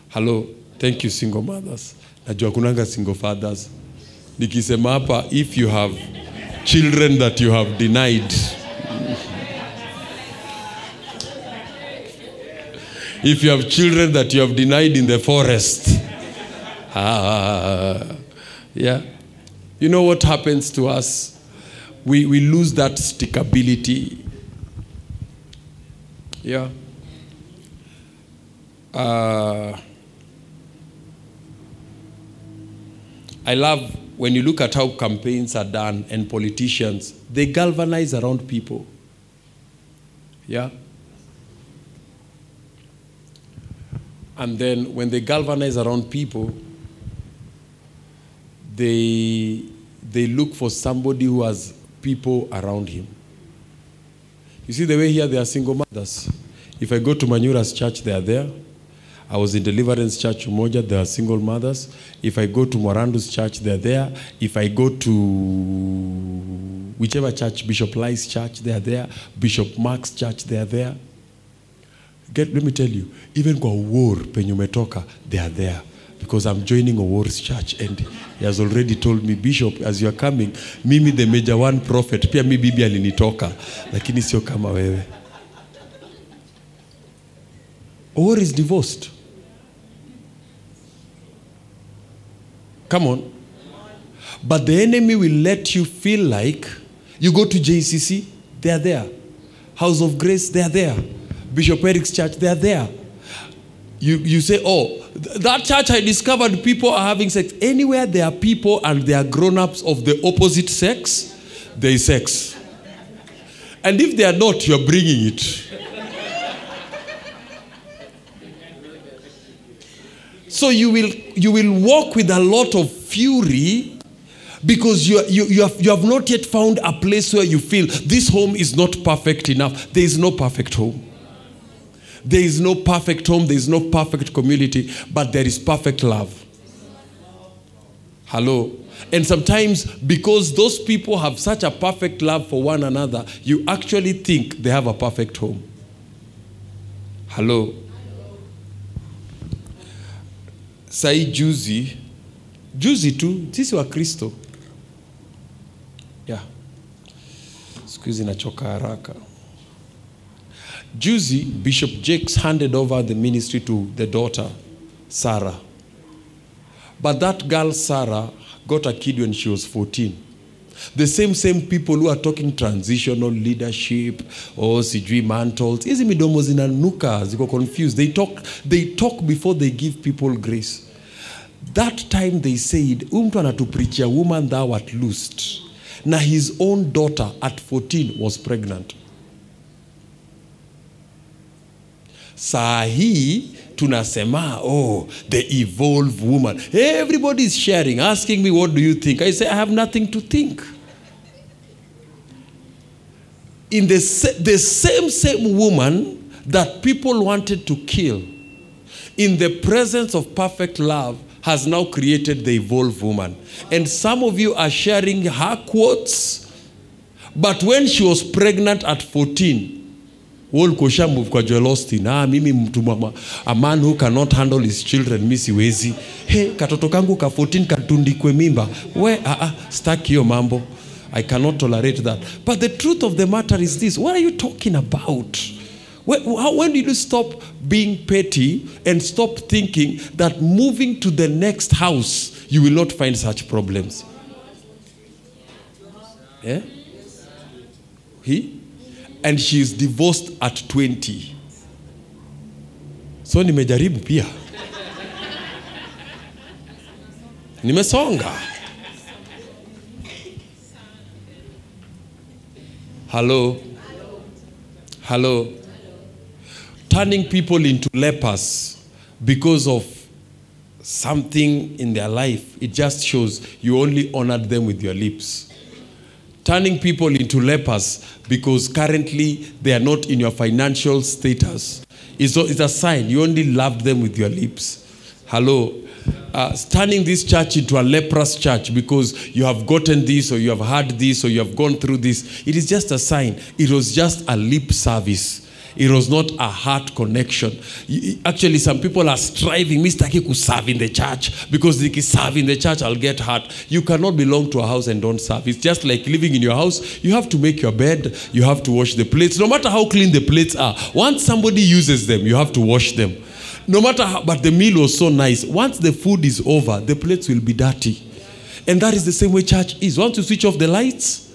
S1: Hello. Thank you, single mothers. Najua kunanga single fathers. Nikisema if you have children that you have denied, if you have children that you have denied in the forest, ah, yeah. You know what happens to us? We, we lose that stickability. Yeah. Uh, I love when you look at how campaigns are done and politicians, they galvanize around people. Yeah? And then when they galvanize around people, they, they look for somebody who has people around him. You see the way here they are single mothers. If I go to Manura's church, they are there. I was in Deliverance Church Umoja, there are single mothers. If I go to Morandu's church, they're there. If I go to whichever church, Bishop Ly's church, they are there. Bishop Mark's church, they are there. get, let me tell you, even kwa war penye umetoka, they are there because I'm joining a war's church and he has already told me bishop as you are coming mimi the major one prophet. Pia mi bibi alinitoka lakini sio kama wewe. War is divorced. Come on. But the enemy will let you feel like you go to JCC they are there. House of grace they are there. Bishop eric's church they are there. You, you say, oh, that church I discovered people are having sex. Anywhere there are people and they are grown ups of the opposite sex, there is sex. And if they are not, you're bringing it. so you will, you will walk with a lot of fury because you, you, you, have, you have not yet found a place where you feel this home is not perfect enough. There is no perfect home. There is no perfect home, there is no perfect community, but there is perfect love. Hello. And sometimes, because those people have such a perfect love for one another, you actually think they have a perfect home. Hello. Sai juzi, juzi tu, sisi wa Kristo. Yeah. Siku hizi nachoka haraka. Juzi, Bishop Jakes handed over the ministry to the daughter, Sarah. But that girl, Sarah, got a kid when she was 14. The same same people who are talking transitional leadership or sijui mantles, hizi midomo zinanuka, ziko confused. They talk, they talk before they give people grace. That time they said, huyu mtu anatupreachia woman thou art loosed. Na his own daughter at 14 was pregnant. Saa hii tunasema oh the evolve woman. Everybody is sharing asking me what do you think? I say i have nothing to think. In the, the same same woman that people wanted to kill in the presence of perfect love has now created the evolve woman. And some of you are sharing her quotes but when she was pregnant at 14 move kwa Joel Austin. Ah, mimi mtu mama, a man who cannot handle his children mimi siwezi. He katoto kangu ka 14 katundikwe mimba. We a ah, staki hiyo mambo. I cannot tolerate that. But the truth of the matter is this. What are you talking about? When, when did you stop being petty and stop thinking that moving to the next house you will not find such problems? Yeah? he and she is divorced at 20 so nimejaribu pia. Nimesonga. Halo halo turning people into lepers because of something in their life it just shows you only honored them with your lips turning people into lepers because currently they are not in your financial status. Is a, sign. You only loved them with your lips. Hello? Uh, turning this church into a leprous church because you have gotten this or you have had this or you have gone through this it is just a sign. It was just a lip service it was not a heart connection. Actually some people are striving. Mi sitaki kuserve in the church. Because if serve in the church i'll get hurt. You cannot belong to a house and don't serve. It's just like living in your house. You have to make your bed. You have to wash the plates. No matter how clean the plates are once somebody uses them you have to wash them. No matter how but the meal was so nice. Once the food is over the plates will be dirty. And that is the same way church is. Once you switch off the lights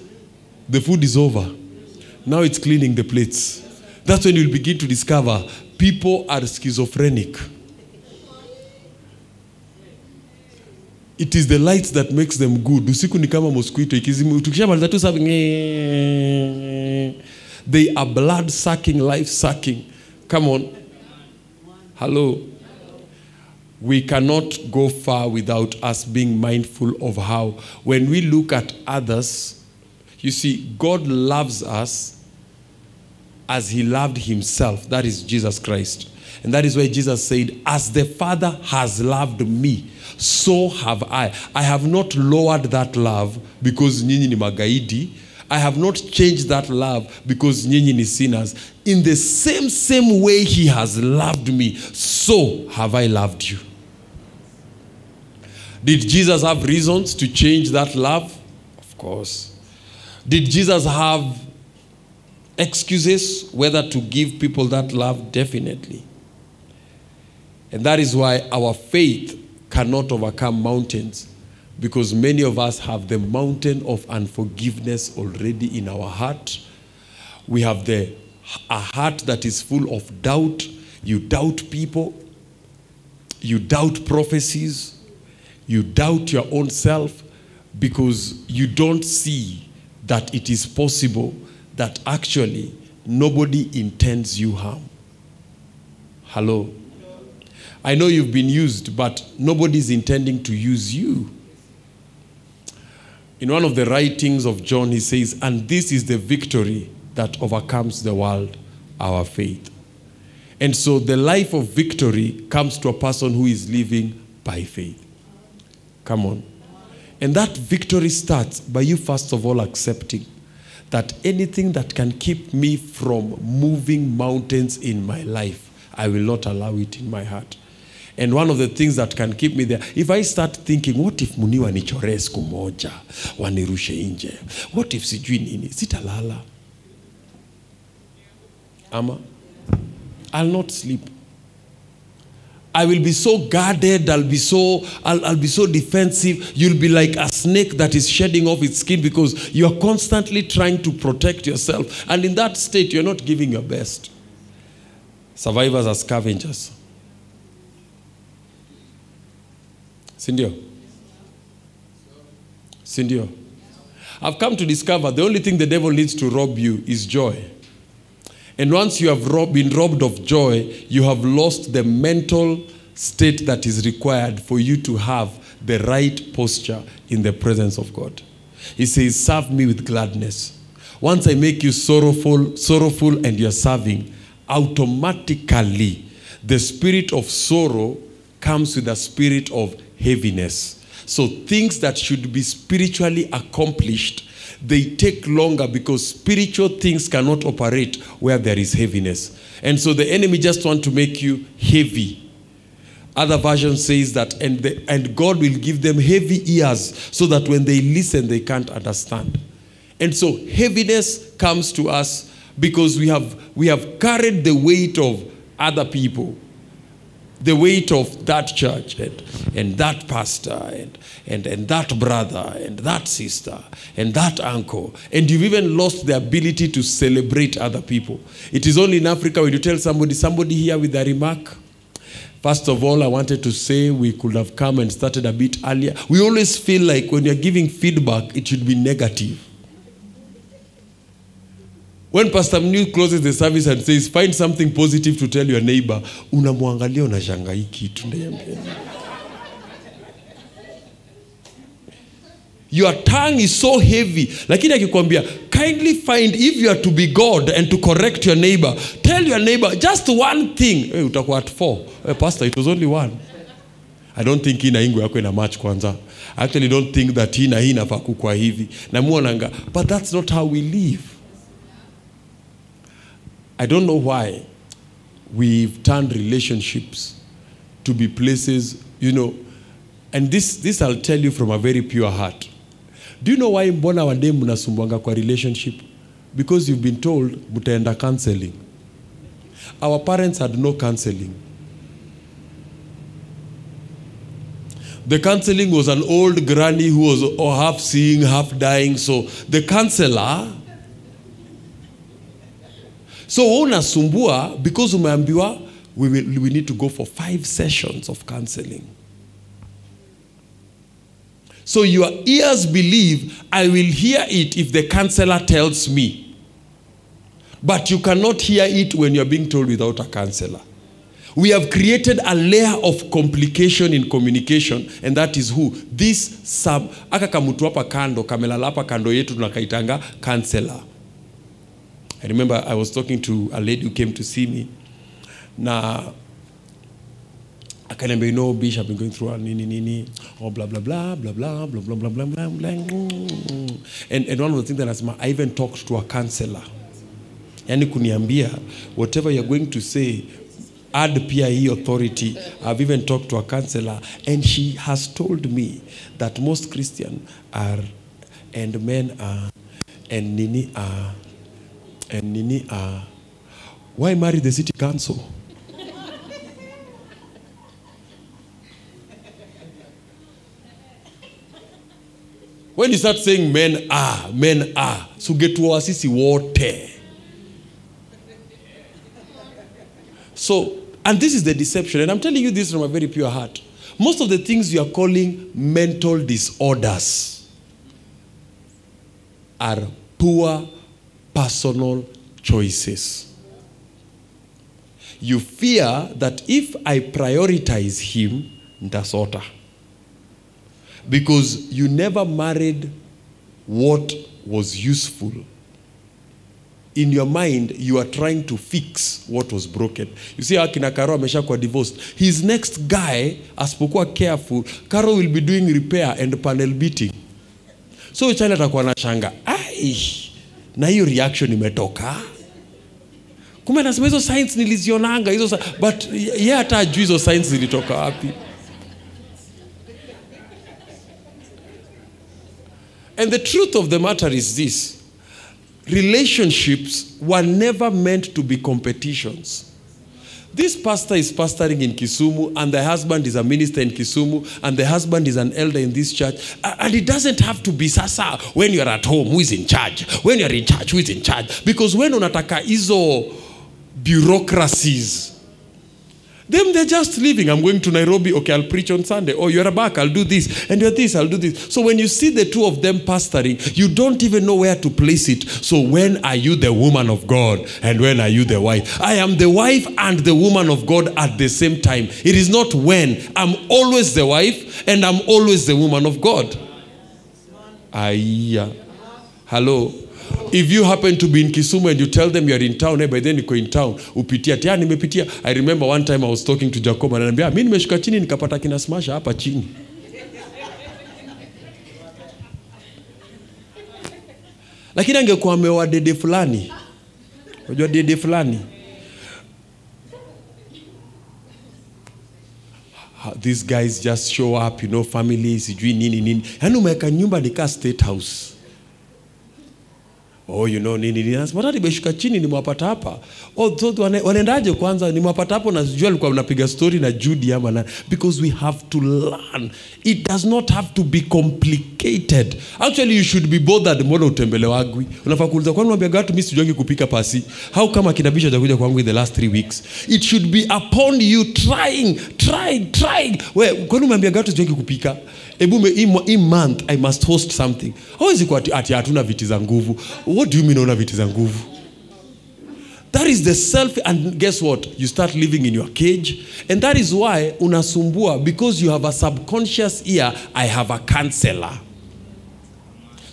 S1: the food is over. Now it's cleaning the plates that's when you'll begin to discover people are schizophrenic. It is the lights that makes them good. Usiku ni kama mosquito they are blood sucking life sucking. Come on. Hello. We cannot go far without us being mindful of how when we look at others you see god loves us as he loved himself. That is Jesus Christ. And that is why Jesus said, As the Father has loved me, so have I. I have not lowered that love because nyinyi ni magaidi. I have not changed that love because nyinyi ni sinners. In the same same way he has loved me, so have I loved you. Did Jesus have reasons to change that love? Of course. Did Jesus have excuses whether to give people that love? Definitely. And that is why our faith cannot overcome mountains because many of us have the mountain of unforgiveness already in our heart. We have the a heart that is full of doubt. You doubt people. You doubt prophecies. You doubt your own self because you don't see that it is possible that actually nobody intends you harm. Hello. I know you've been used, but nobody's intending to use you. In one of the writings of John, he says, And this is the victory that overcomes the world, our faith. And so the life of victory comes to a person who is living by faith. Come on. And that victory starts by you, first of all, accepting that anything that can keep me from moving mountains in my life, I will not allow it in my heart. And one of the things that can keep me there, if I start thinking, what if Muni wanichoree siku moja, wanirushe? What if sijui nini? Sitalala. Ama? I'll not sleep. I will be so guarded, I'll be so I'll, I'll be so defensive. You'll be like a snake that is shedding off its skin because you're constantly trying to protect yourself. And in that state, you're not giving your best. Survivors are scavengers. Sindio? Sindio? I've come to discover the only thing the devil needs to rob you is joy. And once you have rob, been robbed of joy, you have lost the mental state that is required for you to have the right posture in the presence of God. He says, Serve me with gladness. Once I make you sorrowful, sorrowful and you're serving, automatically the spirit of sorrow comes with a spirit of heaviness. So things that should be spiritually accomplished, they take longer because spiritual things cannot operate where there is heaviness. And so the enemy just want to make you heavy. Other version says that, and, the, and God will give them heavy ears so that when they listen, they can't understand. And so heaviness comes to us because we have, we have carried the weight of other people the weight of that church and, and that pastor and, and, and that brother and that sister and that uncle. And you've even lost the ability to celebrate other people. It is only in Africa when you tell somebody, somebody here with a remark. First of all, I wanted to say we could have come and started a bit earlier. We always feel like when you're giving feedback, it should be negative. When Pastor mnew closes the service and says, find something positive to tell your neighbor, unamwangalia unashanga hii kitu. Your tongue is so heavy. Lakini akikwambia, kindly find if you are to be God and to correct your neighbor, tell your neighbor just one thing. Hey, utakuwa at four. Hey, pastor, it was only one. I don't think hii na ingo yako ina match kwanza. I actually don't think that hii na hii inafaa kukwa hivi. Namuonanga, but that's not how we live. I don't know why we've turned relationships to be places, you know, and this, this I'll tell you from a very pure heart. Do you know why mbona wade mnasumbwanga kwa relationship? Because you've been told mutaenda counseling. Our parents had no counseling. The counseling was an old granny who was half seeing, half dying. So the counselor so unasumbua because umeambiwa we, will, we need to go for five sessions of counseling. So your ears believe i will hear it if the counselor tells me. But you cannot hear it when you're being told without a counselor. We have created a layer of complication in communication and that is who? This sub aka kamutu hapa kando kamelala kando yetu tunakaitanga counselor I remember I was talking to a lady who came to see me na akaniambia you know bish i've been going through a nini nini oh blah blah blah blah blah blah blah blah blah blah blah mm. and, and one of the things that anasema i even talked to a counselor yani kuniambia whatever you're going to say add hii authority i've even talked to a counselor and she has told me that most christian are and men are and nini are and nini are why marry the city council? When you start saying men are men are sugetuoa sisi wote so and this is the deception and i'm telling you this from a very pure heart. Most of the things you are calling mental disorders are poor personal choices. You fear that if i prioritize him ntasota because you never married what was useful. In your mind you are trying to fix what was broken. You see how akina karo ameshakuwa divorced? His next guy asipokuwa careful karo will be doing repair and panel beating. So chale atakuwa na shanga. Ai na hiyo reaction imetoka. Kumbe anasema hizo science nilizionanga hizo but ye hata ajui hizo science zilitoka wapi. And the truth of the matter is this. Relationships were never meant to be competitions. This pastor is pastoring in Kisumu, and the husband is a minister in Kisumu, and the husband is an elder in this church. And it doesn't have to be sasa when you're at home, who is in charge? When you're in charge, who is in charge? Because when unataka hizo bureaucracies, them they're just living. I'm going to Nairobi. Okay, I'll preach on Sunday. Oh, you're back. I'll do this. And you're this. I'll do this. So when you see the two of them pastoring, you don't even know where to place it. So when are you the woman of God and when are you the wife? I am the wife and the woman of God at the same time. It is not when. I'm always the wife and I'm always the woman of God. Aya. Hello. If you happen to be in Kisumu and you tell them youare in town, eh, by then you're in town, upitia tia nimepitia. I remember one time I was talking to Jacob ananiambia, mi nimeshuka chini nikapata kina smasha hapa chini. Lakini angekuwa amewa dede fulani. Unajua dede fulani. These guys just show up, you know, family, sijui nini nini. Yaani umeweka nyumba nikaa state house oh you know nini Nasema, nimeshuka chini nimewapata hapa. So wanaendaje kwanza? Nimewapata hapo na sijui alikuwa napiga story na Judy ama na because we have to learn. It does not have to be complicated. Actually you should be bothered. Mbona utembelewagwi? Unafaa kuuliza kwani unaambiaga watu mimi sijuangi kupika pasi? How kama kinabisha atakuja kwangu in the last three weeks? It should be upon you trying trying trying. Kwani umeambiaga watu sijuangi kupika hebu me- hii month i must host something. Hawezi kuwa ati- ati hatuna viti za nguvu. What do you mean una viti za nguvu? That is the self and guess what? You start living in your cage and that is why unasumbua because you have a subconscious ear i have a counselor.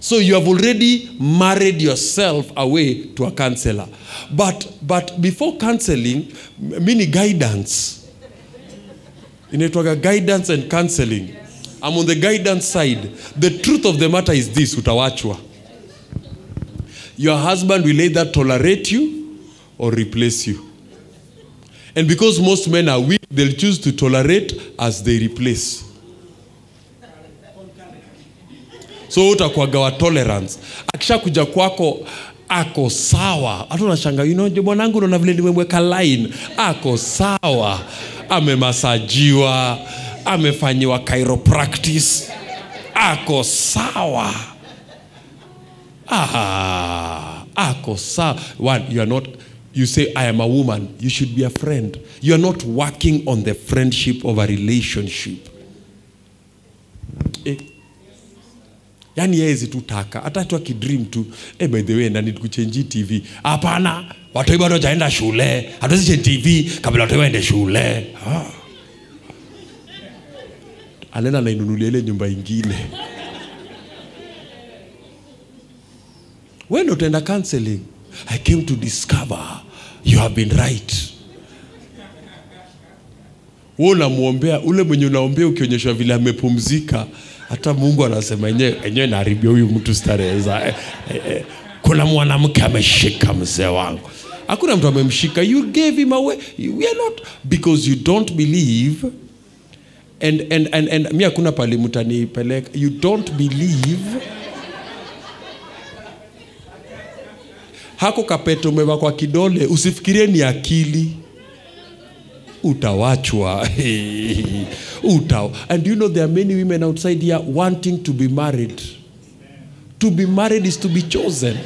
S1: So you have already married yourself away to a counselor. But but before counseling m- mi ni guidance. Inaitwaga guidance and counseling i'm on the guidance side. The truth of the matter is this utawachwa. Your husband will either tolerate you or replace you. And because most men are weak they'll choose to tolerate as they replace. So utakuwaga wa tolerance. Akishakuja kwako ako sawa. Hata unashanga you know, mwanangu, unaona vile nimemweka line. Ako sawa. Amemasajiwa amefanyiwa chiropractice ako sawa. Ah, ako sawa. One you are not you say i am a woman. You should be a friend. You are not working on the friendship of a relationship. Eh, yaani yezi tu taka. Hata tu eh, by the way nani kuchenji tv hapana. Watoi bado jaenda shule. Hatuwezi tv kabla watoi waende shule. Ah. Anaenda nainunulia ile nyumba ingine. When utaenda counseling? I came to discover you have been right. We unamwombea ule mwenye unaombea ukionyeshwa vile amepumzika hata mungu anasema enyewe naharibia huyu mtu starehe. Za eh, eh, eh. kuna mwanamke ameshika mzee wangu. Hakuna mtu amemshika. You gave him away. We are not because you don't believe and, and, and, and mi hakuna pali mtanipeleka you don't believe hako kapete umeva kwa kidole usifikirie ni akili utawachwa Uta. and you know there are many women outside here wanting to be married to be married is to be chosen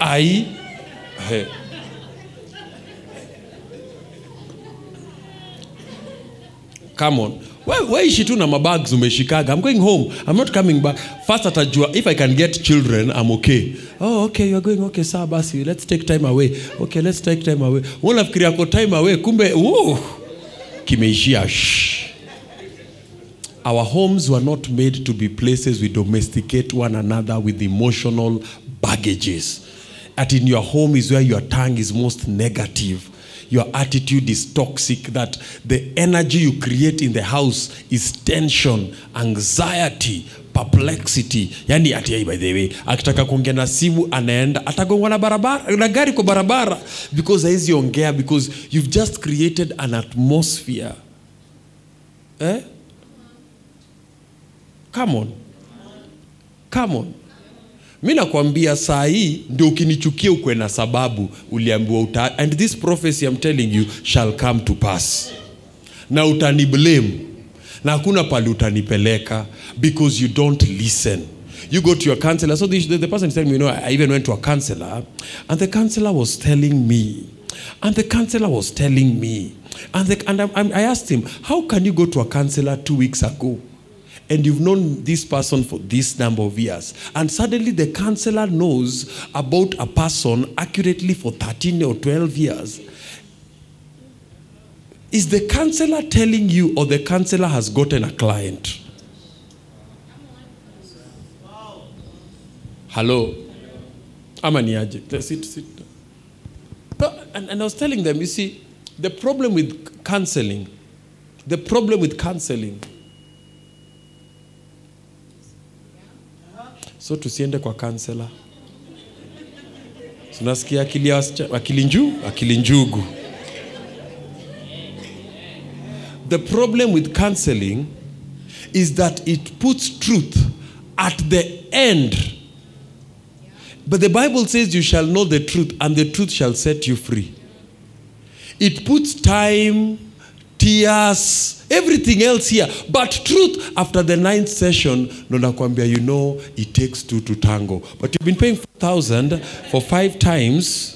S1: ai Hey. Come on. Weishi tu na mabags umeshikaga. I'm going home. I'm not coming back. First atajua if i can get children i'm okay. Oh okay you're going. Okay saa basi. Let's take time away. Okay let's take time away. Unafikiria ko time away? Kumbe uh, kimeishia. Shh. Our homes were not made to be places we domesticate one another with emotional baggages. That in your home is where your tongue is most negative. Your attitude is toxic, that the energy you create in the house is tension, anxiety, perplexity. Yani ati by the way, akitaka kuongea na simu anaenda atagongwa na barabara na gari kwa barabara because haizi ongea because you've just created an atmosphere. Eh? come on come on mi nakwambia saa hii ndio ukinichukia ukwe na sababu uliambiwa uta and this prophecy I'm telling you shall come to pass. Na utaniblame na hakuna pali utanipeleka because you don't listen. You go to your counselor. So the, the, person telling me you know I even went to a counselor and the counselor was telling me and the counselor was telling me and, the, and I, I asked him how can you go to a counselor two weeks ago and you've known this person for this number of years. And suddenly the counselor knows about a person accurately for 13 or 12 years. Is the counselor telling you or the counselor has gotten a client? Hello? Ama ni aje? Sit, sit. And, and i was telling them you see the problem with counseling the problem with counseling so tusiende kwa kansela tunasikia akili, akili njuu akili njugu. The problem with counseling is that it puts truth at the end. But the bible says you shall know the truth and the truth shall set you free. It puts time tears everything else here. But truth after the ninth session ndo you know it takes two to tango. But you've been paying 4000 for five times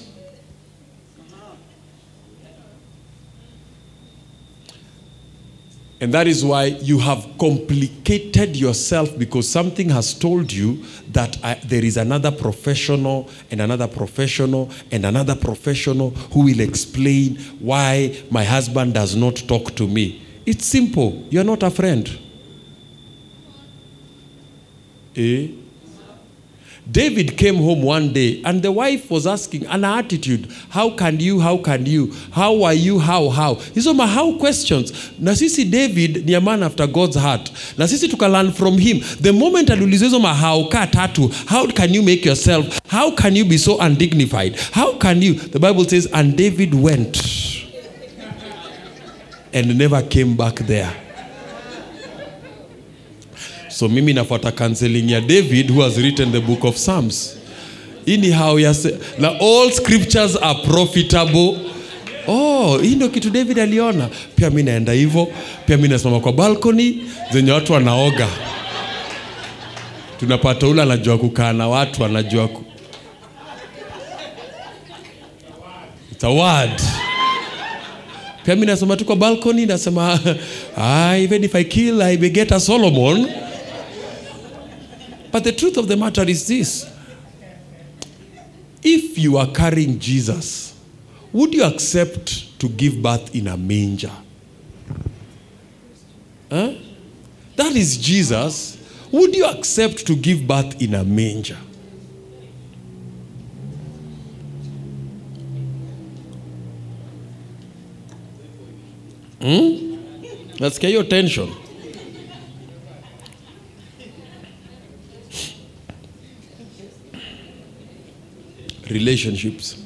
S1: And that is why you have complicated yourself because something has told you that I, there is another professional and another professional and another professional who will explain why my husband does not talk to me. It's simple. You're not a friend. Eh? David came home one day and the wife was asking an attitude. How can you how can you? How are you how how? Hizo how questions? Na sisi david ni a man after god's heart. Na sisi tukalearn from him. The moment aliulizwa hizo ma how ka tatu. How can you make yourself how can you be so undignified? How can you? The bible says and david went and never came back there so mimi nafuata counseling ya david who has written the book of psalms. Hii ni ya na all scriptures are profitable. Oh hii ndio kitu david aliona. Pia mi naenda hivyo. Pia mi nasimama kwa balcony zenye watu wanaoga. Tunapata ule anajua kukaa na watu anajua ku... It's a word. Pia mi nasoma tu kwa balcony nasema ah, even if i kill i beget a solomon but the truth of the matter is this. If you are carrying jesus would you accept to give birth in a manger? Huh? that is jesus. Would you accept to give birth in a manger? Hmm? Nasikia your tension relationships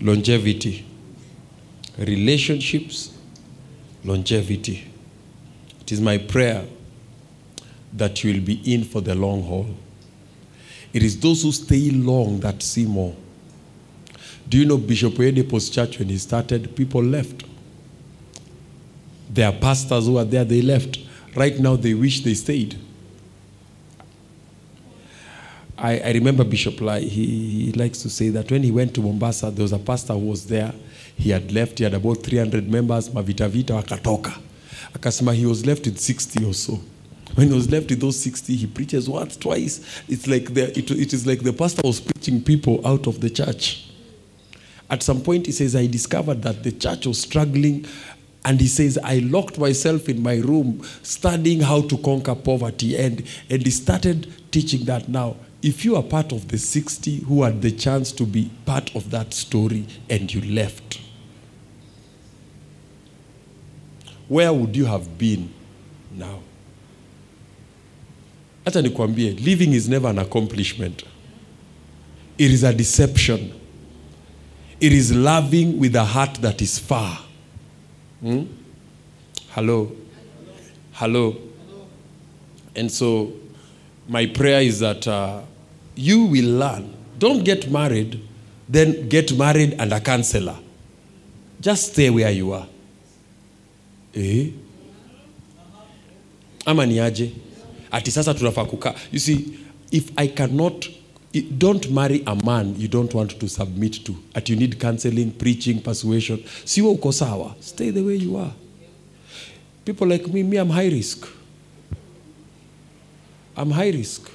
S1: longevity. Relationships longevity. It is my prayer that you will be in for the long haul. It is those who stay long that see more. Do you know bishop Oyedepo's church when he started people left. There are pastors who are there, they left. Right now, they wish they stayed. I, I remember Bishop Lai, he, he likes to say that when he went to Mombasa, there was a pastor who was there. He had left, he had about 300 members, mavita vita wakatoka. Akasema he was left with 60 or so. When he was left with those 60, he preaches once, twice. It's like the, it, it is like the pastor was preaching people out of the church. At some point, he says, I discovered that the church was struggling. And he says, I locked myself in my room studying how to conquer poverty. And, and he started teaching that now. If you are part of the 60 who had the chance to be part of that story and you left, where would you have been now? Living is never an accomplishment. It is a deception. It is loving with a heart that is far. Hmm? Hello. Hello. And so, my prayer is that uh, you will learn. Don't get married, then get married and a counselor. Just stay where you are. Eh? Ama ni aje? Ati. You see, if I cannot don't marry a man you don't want to submit to at you need counseling preaching persuasion siwa uko sawa stay the way you are people like me me i'm high risk i'm high risk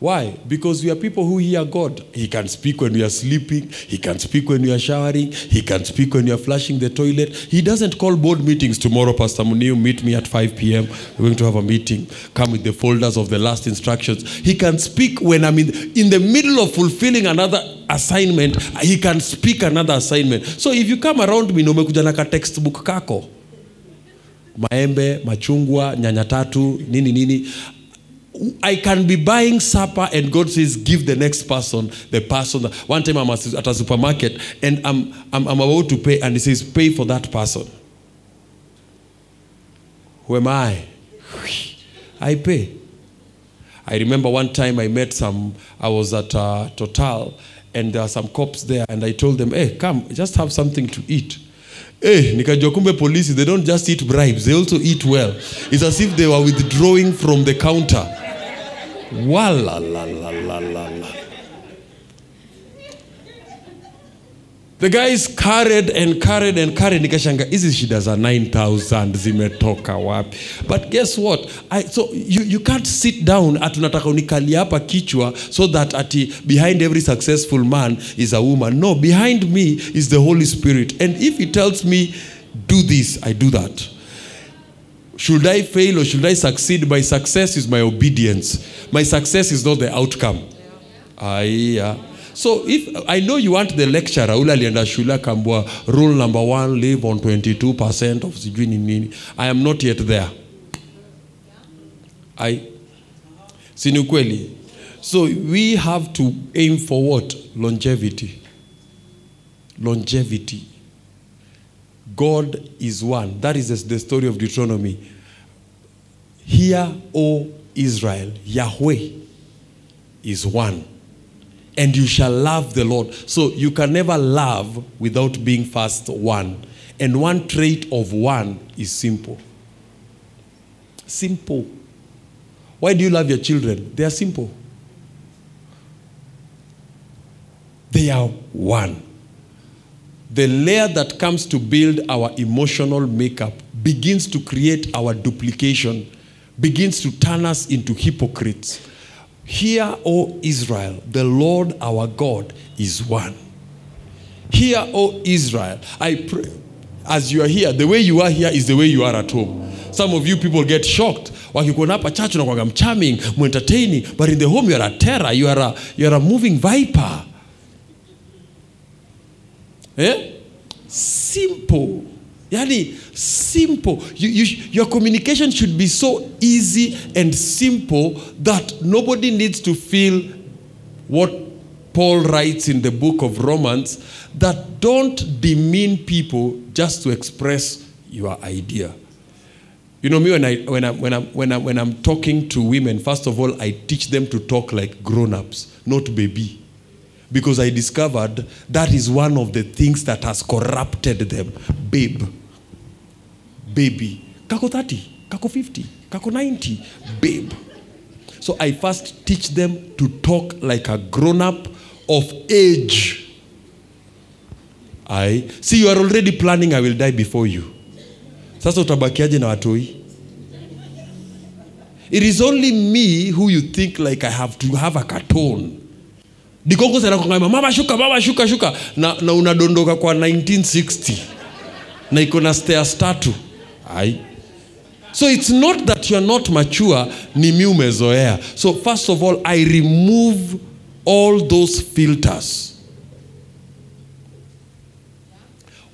S1: why? Because we are people who hear god. He can speak when we are sleeping. He can speak when we are showering. He can speak when you are flushing the toilet. He doesn't call board meetings tomorrow pastor muniu. Meet me at 5 p.m we're going to have a meeting. Come with the folders of the last instructions. He can speak when i'm in, in the middle of fulfilling another assignment. He can speak another assignment. So if you come around me umekuja na ka textbook kako. Maembe machungwa nyanya tatu nini nini I can be buying supper and God says, give the next person the person. One time I'm at a supermarket and I'm, I'm, I'm about to pay and he says, pay for that person. Who am I? I pay. I remember one time I met some, I was at uh, Total and there are some cops there and I told them, hey, come, just have something to eat. Hey, nikajua kumbe polisi, they don't just eat bribes, they also eat well. It's as if they were withdrawing from the counter. Wala la la la la la. The guys carried and carried and carried. Nikashanga, hizi shida za 9000 zimetoka wapi? But guess what? I, so you, you can't sit down atunataka unikali hapa kichwa so that ati behind every successful man is a woman. No, behind me is the Holy Spirit. And if he tells me, do this, I do that. Should I fail or should I succeed? My success is my obedience. My success is not the outcome. Aya. So if I know you want the lecturer ule alienda shule akambua rule number one live on 22% of sijui ni nini. I am not yet there. I si ni ukweli. So we have to aim for what? Longevity. Longevity. God is one. That is the story of Deuteronomy. Hear, O Israel, Yahweh is one. And you shall love the Lord. So you can never love without being first one. And one trait of one is simple. Simple. Why do you love your children? They are simple. They are one. The layer that comes to build our emotional makeup begins to create our duplication, begins to turn us into hypocrites. Hear, O Israel, the Lord our God is one. Hear, O Israel, I pray. As you are here, the way you are here is the way you are at home. Some of you people get shocked. Wakikuona hapa church unakuwaga mcharming, entertaining, but in the home you are a terror, you are a, you are a moving viper. Eh? Simple. Yani, simple. You, you, your communication should be so easy and simple that nobody needs to feel what Paul writes in the book of Romans that don't demean people just to express your idea. You know me when I when I when I when I when I'm talking to women, first of all, I teach them to talk like grown-ups, not baby. Because I discovered that is one of the things that has corrupted them. Babe. Baby. Kako 30, kako 50, kako 90, babe. So I first teach them to talk like a grown-up of age. I see you are already planning I will die before you. Sasa utabakiaje na watoi? It is only me who you think like I have to have a cartoon. Dikoko mama shuka na, na unadondoka kwa 1960 na iko na stairs tatu. Ai. So it's not that you're not mature, ni mi umezoea. So first of all, I remove all those filters.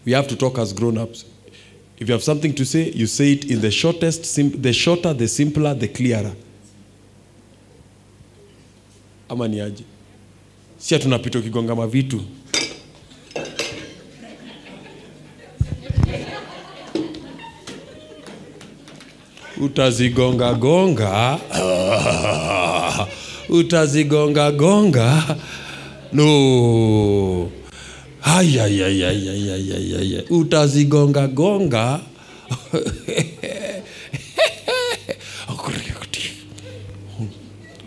S1: We have to talk as grown-ups. If you have something to say, you say it in the shortest, sim- the shorter, the simpler, the clearer. Ama ni aje? si tunapita ukigonga mavitu utazigonga gonga. Utazigonga gonga. No. Hayayayayayayaya utazigonga gonga.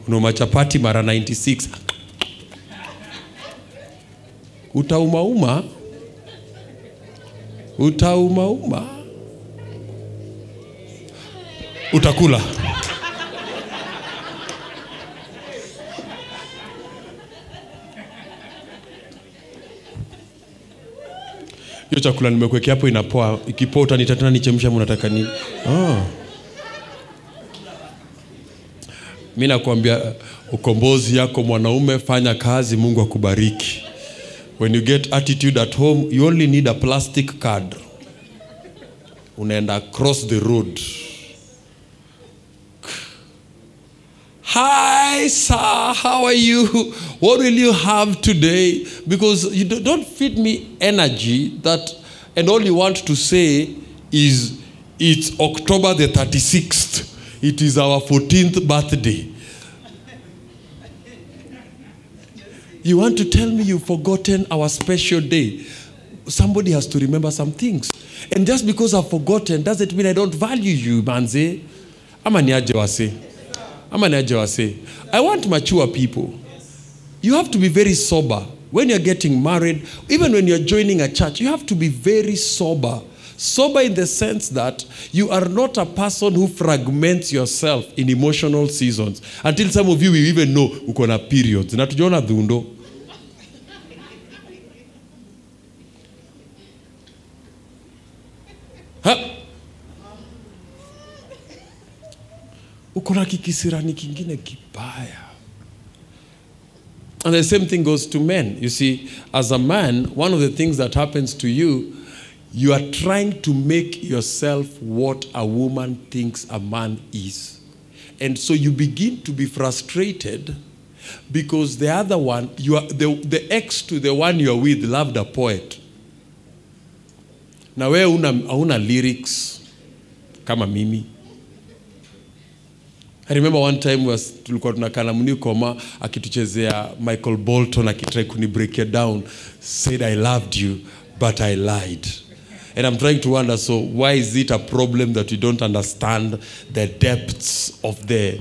S1: Unamachapati mara 96 Utaumauma. Utaumauma. Utakula. hiyo chakula nimekuwekea hapo inapoa ikipoa utanita tena nichemsha Mnataka nini oh. mi nakwambia ukombozi yako mwanaume fanya kazi mungu akubariki when you get attitude at home you only need a plastic card unaenda across the road Hi, sir. How are you? What will you have today? Because you do- don't feed me energy that, and all you want to say is, it's October the 36th. It is our 14th birthday. You want to tell me you've forgotten our special day. Somebody has to remember some things. And just because I've forgotten doesn't mean I don't value you, manze. Ama niaje wase. Ama wase. I want mature people. You have to be very sober. When you're getting married, even when you're joining a church, you have to be very sober. Sober in the sense that you are not a person who fragments yourself in emotional seasons. Until some of you will even know uko na periods. Na dhundo. Uko na kikisirani kingine kibaya. And the same thing goes to men. You see, as a man, one of the things that happens to you, you are trying to make yourself what a woman thinks a man is. And so you begin to be frustrated because the other one, you are, the, the ex to the one you are with loved a poet. Na wewe una, lyrics kama mimi. I remember one time was tulikuwa tunakaa na Mnikoma akituchezea Michael Bolton akitrai kuni break it down said I loved you but I lied. And I'm trying to wonder so why is it a problem that you don't understand the depths of the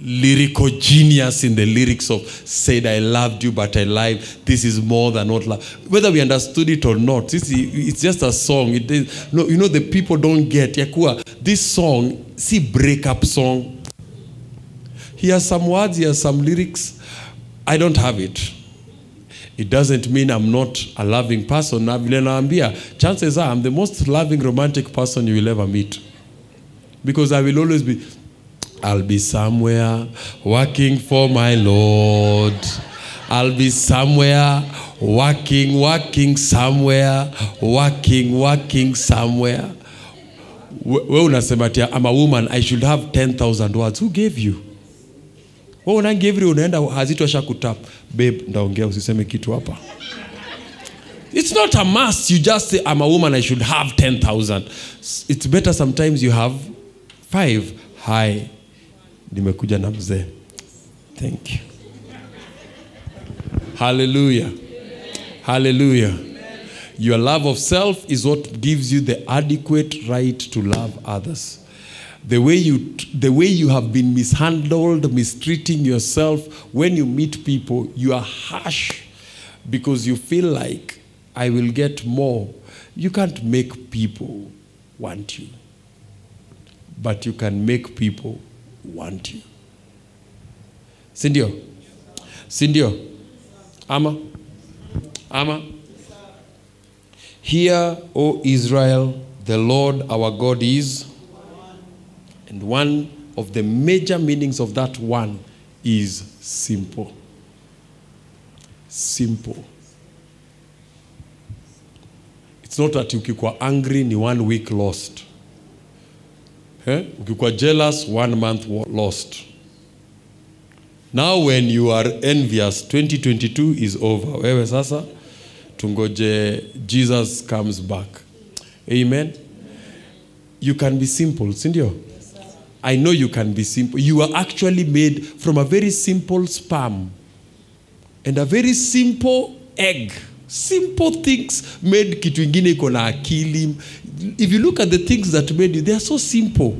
S1: lyrical genius in the lyrics of said I loved you but I lied. This is more than what love. Whether we understood it or not, this is, it's just a song. It is, no, you know the people don't get Yakua. This song, see breakup song. He has some words, he has some lyrics. I don't have it. It doesn't mean I'm not a loving person. Chances are I'm the most loving romantic person you will ever meet. Because I will always be, I'll be somewhere working for my Lord. I'll be somewhere working, working somewhere, working, working somewhere. We unasema tia, I'm a woman, I should have 10,000 words. Who gave you? We unangevri unaenda hazitosha kutap. Babe, ndaongea usiseme kitu hapa. It's not a must. You just say, I'm a woman, I should have 10,000. It's better sometimes you have five. Hi, nimekuja na mzee. Thank you. Hallelujah. Hallelujah. Your love of self is what gives you the adequate right to love others. The way you the way you have been mishandled, mistreating yourself when you meet people, you are harsh because you feel like I will get more. You can't make people want you. But you can make people want you. Sindio? Sindio? Ama? Ama? Hear, O Israel, the Lord our God is. And one of the major meanings of that one is simple. Simple. It's not that ukikuwa angry ni one week lost. Eh? Ukikuwa jealous one month lost. Now when you are envious 2022 is over. Wewe sasa tungoje Jesus comes back. Amen. You can be simple, si ndio? I know you can be simple. You are actually made from a very simple sperm and a very simple egg. Simple things made kitu ingine iko na akili. If you look at the things that made you, they are so simple.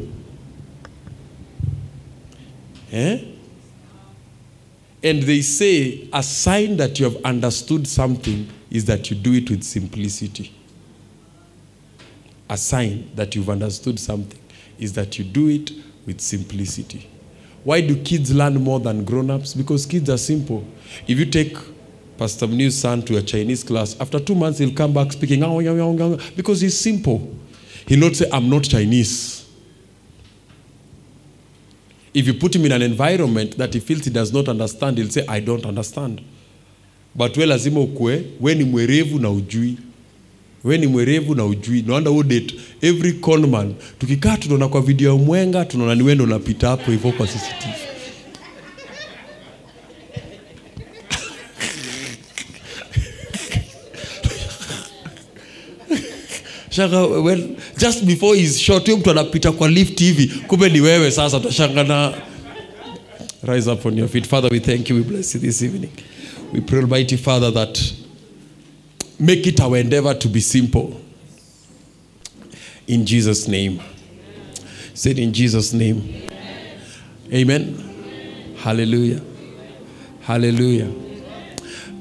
S1: Eh? And they say a sign that you have understood something is that you do it with simplicity. A sign that you've understood something is that you do it with simplicity. Why do kids learn more than grown ups? Because kids are simple. If you take Pastor Mnew's son to a Chinese class, after two months he'll come back speaking oh, yeah, yeah, yeah, because he's simple. He'll not say, I'm not Chinese. If you put him in an environment that he feels he does not understand, he'll say, I don't understand. But we lazima ukue, we ni mwerevu na ujui. We ni mwerevu na ujui. No wonder every conman. Tukikaa tunaona kwa video ya mwenga, tunaona ni wewe unapita hapo hivyo kwa CCTV. Shanga well, just before he's shot huyo mtu anapita kwa lift hivi kumbe ni wewe sasa utashanga na rise up on your feet. Father we thank you. We bless you this evening. We pray almighty father that make it our endeavor to be simple. In jesus name. Said in jesus name. Amen. Hallelujah. Hallelujah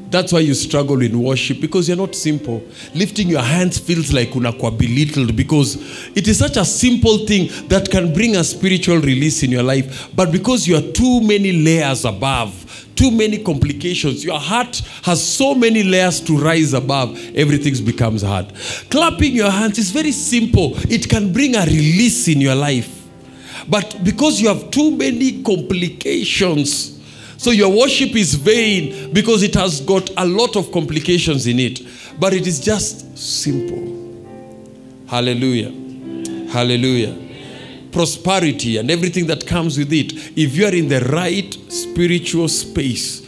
S1: That's why you struggle in worship because you're not simple. Lifting your hands feels like unakuwa belittled because it is such a simple thing that can bring a spiritual release in your life. But because you are too many layers above, too many complications, your heart has so many layers to rise above, everything becomes hard. Clapping your hands is very simple, it can bring a release in your life. But because you have too many complications, so your worship is vain because it has got a lot of complications in it. But it is just simple. Hallelujah. Hallelujah. Prosperity and everything that comes with it. If you are in the right spiritual space,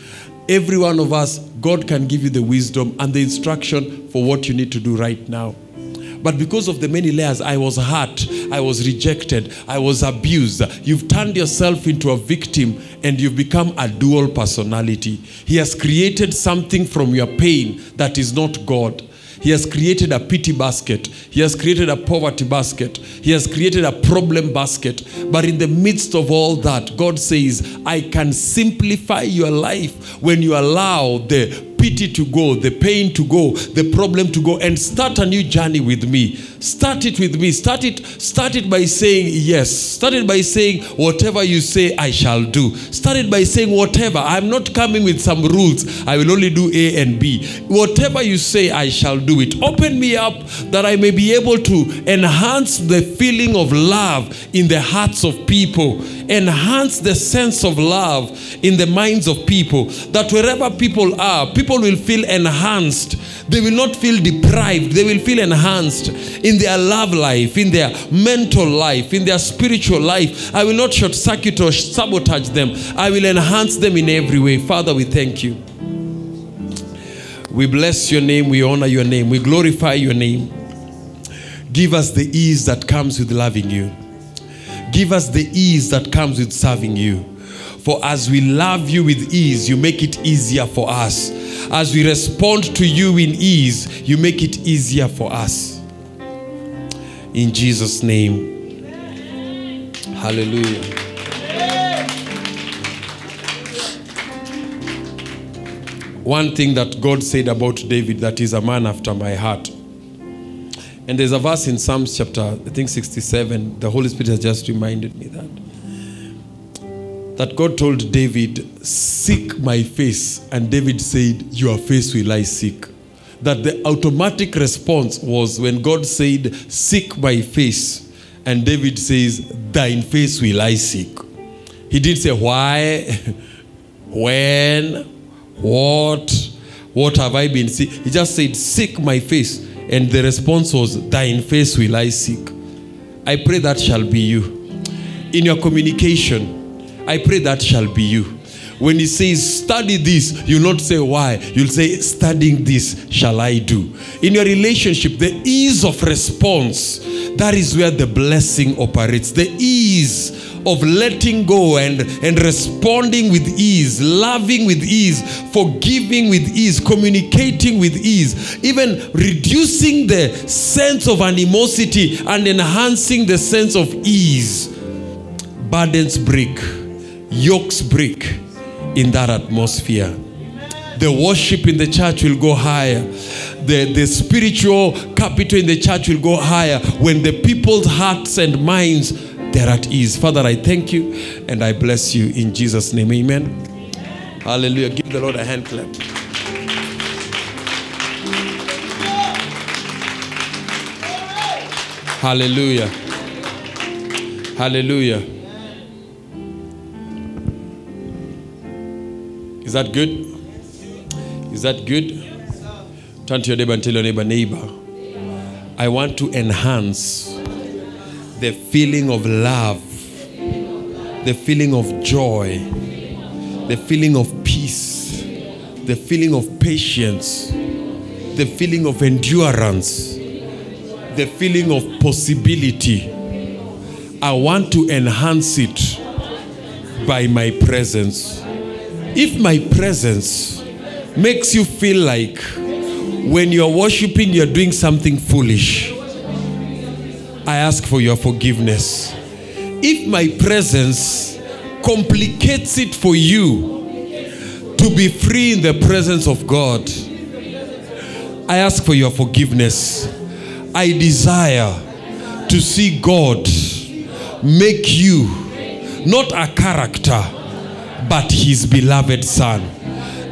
S1: every one of us, God can give you the wisdom and the instruction for what you need to do right now. But because of the many layers, I was hurt, I was rejected, I was abused. You've turned yourself into a victim and you've become a dual personality. He has created something from your pain that is not God. He has created a pity basket. He has created a poverty basket. He has created a problem basket. But in the midst of all that, God says, I can simplify your life when you allow the pity to go, the pain to go, the problem to go, and start a new journey with me. Start it with me. Start it, start it by saying yes. Start it by saying, whatever you say, I shall do. Start it by saying, whatever. I'm not coming with some rules. I will only do A and B. Whatever you say, I shall do it. Open me up that I may be able to enhance the feeling of love in the hearts of people, enhance the sense of love in the minds of people. That wherever people are, people will feel enhanced. They will not feel deprived. They will feel enhanced in their love life, in their mental life, in their spiritual life. I will not short circuit or sabotage them. I will enhance them in every way. Father, we thank you. We bless your name. We honor your name. We glorify your name. Give us the ease that comes with loving you. Give us the ease that comes with serving you. For as we love you with ease, you make it easier for us. As we respond to you in ease, you make it easier for us. In Jesus' name. Hallelujah. One thing that God said about David that is a man after my heart. And there's a verse in Psalms chapter, I think 67. The Holy Spirit has just reminded me that that God told David, Seek my face. And David said, Your face will I seek. That the automatic response was when God said, Seek my face. And David says, Thine face will I seek. He didn't say, Why? when? What? What have I been seeking? He just said, Seek my face. And the response was, Thine face will I seek. I pray that shall be you. In your communication, I pray that shall be you. When he says, study this, you'll not say why. You'll say, studying this shall I do. In your relationship, the ease of response, that is where the blessing operates. The ease of letting go and, and responding with ease, loving with ease, forgiving with ease, communicating with ease, even reducing the sense of animosity and enhancing the sense of ease. Burdens break yokes break in that atmosphere. The worship in the church will go higher. The, the spiritual capital in the church will go higher when the people's hearts and minds they're at ease. Father, I thank you and I bless you in Jesus' name. Amen. Hallelujah. Give the Lord a hand clap. Hallelujah. Hallelujah. Is that good? Is that good? Turn to your neighbor and tell your neighbor, neighbor, I want to enhance the feeling of love, the feeling of joy, the feeling of peace, the feeling of patience, the feeling of endurance, the feeling of possibility. I want to enhance it by my presence. If my presence makes you feel like when you're worshiping, you're doing something foolish, I ask for your forgiveness. If my presence complicates it for you to be free in the presence of God, I ask for your forgiveness. I desire to see God make you not a character but his beloved son.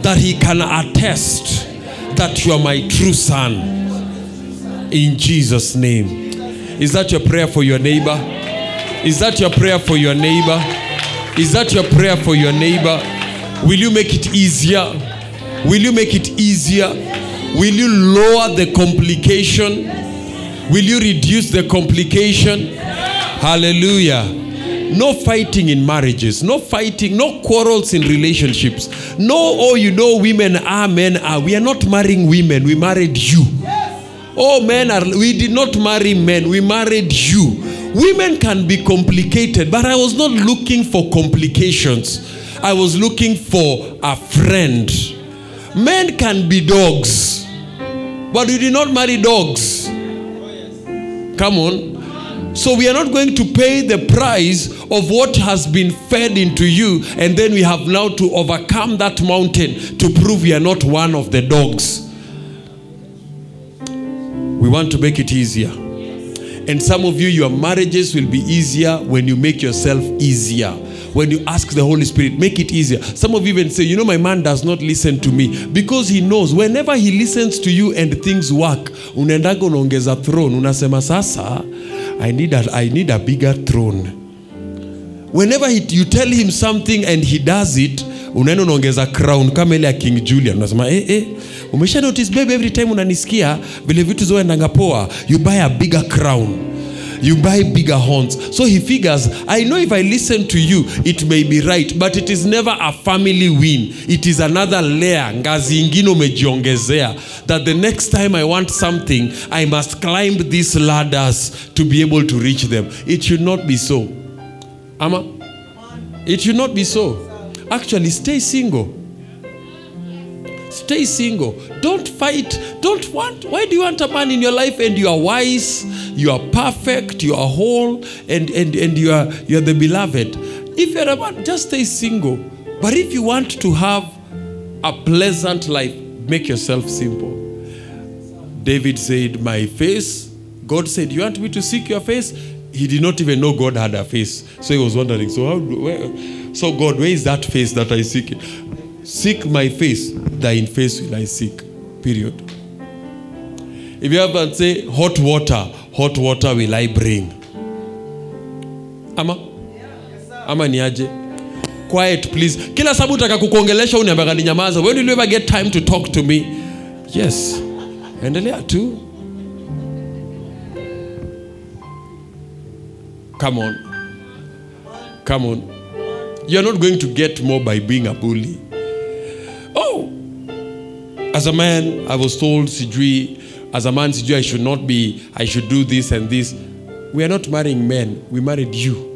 S1: That he can attest that you are my true son. In Jesus' name. Is that your prayer for your neighbor? Is that your prayer for your neighbor? Is that your prayer for your neighbor? Will you make it easier? Will you make it easier? Will you lower the complication? Will you reduce the complication? Hallelujah. No fighting in marriages, no fighting, no quarrels in relationships. No, oh, you know, women are, men are. We are not marrying women, we married you. Oh, men are, we did not marry men, we married you. Women can be complicated, but I was not looking for complications. I was looking for a friend. Men can be dogs, but we did not marry dogs. Come on. So we are not going to pay the price of what has been fed into you, and then we have now to overcome that mountain to prove we are not one of the dogs. We want to make it easier. And some of you, your marriages will be easier when you make yourself easier. When you ask the Holy Spirit, make it easier. Some of you even say, you know, my man does not listen to me because he knows whenever he listens to you and things work, unaendaga throne, unasema sasa, I need a, I need a bigger throne. Whenever he, you tell him something and he does it, unaenda unaongeza crown kama ile ya King Julian, unasema eh, eh, umesha notice babe, every time unanisikia vile vitu zoendanga poa, you buy a bigger crown you buy bigger horns. So he figures, I know if I listen to you, it may be right, but it is never a family win. It is another layer, ngazi ingine umejiongezea, that the next time I want something, I must climb these ladders to be able to reach them. It should not be so. Ama? It should not be so. Actually, stay single. Stay single. Don't fight. Don't want. Why do you want a man in your life and you are wise, you are perfect, you are whole, and and and you are you are the beloved? If you're a man, just stay single. But if you want to have a pleasant life, make yourself simple. David said, "My face." God said, "You want me to seek your face?" He did not even know God had a face, so he was wondering. So how? Where, so God, where is that face that I seek? Seek my face, thine face will I seek. Period. If you and say, hot water, hot water will I bring. Ama? Ama ni aje? Quiet please. Kila sababu utaka kukuongelesha uniambaga ni nyamaza. When will you ever get time to talk to me? Yes. Endelea tu. Come on. Come on. You're not going to get more by being a bully. Oh, as a man, I was told, Sijui, as a man, I should not be, I should do this and this. We are not marrying men, we married you.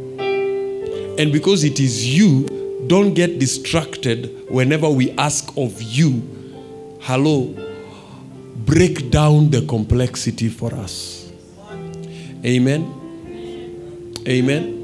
S1: And because it is you, don't get distracted whenever we ask of you, hello, break down the complexity for us. Amen. Amen.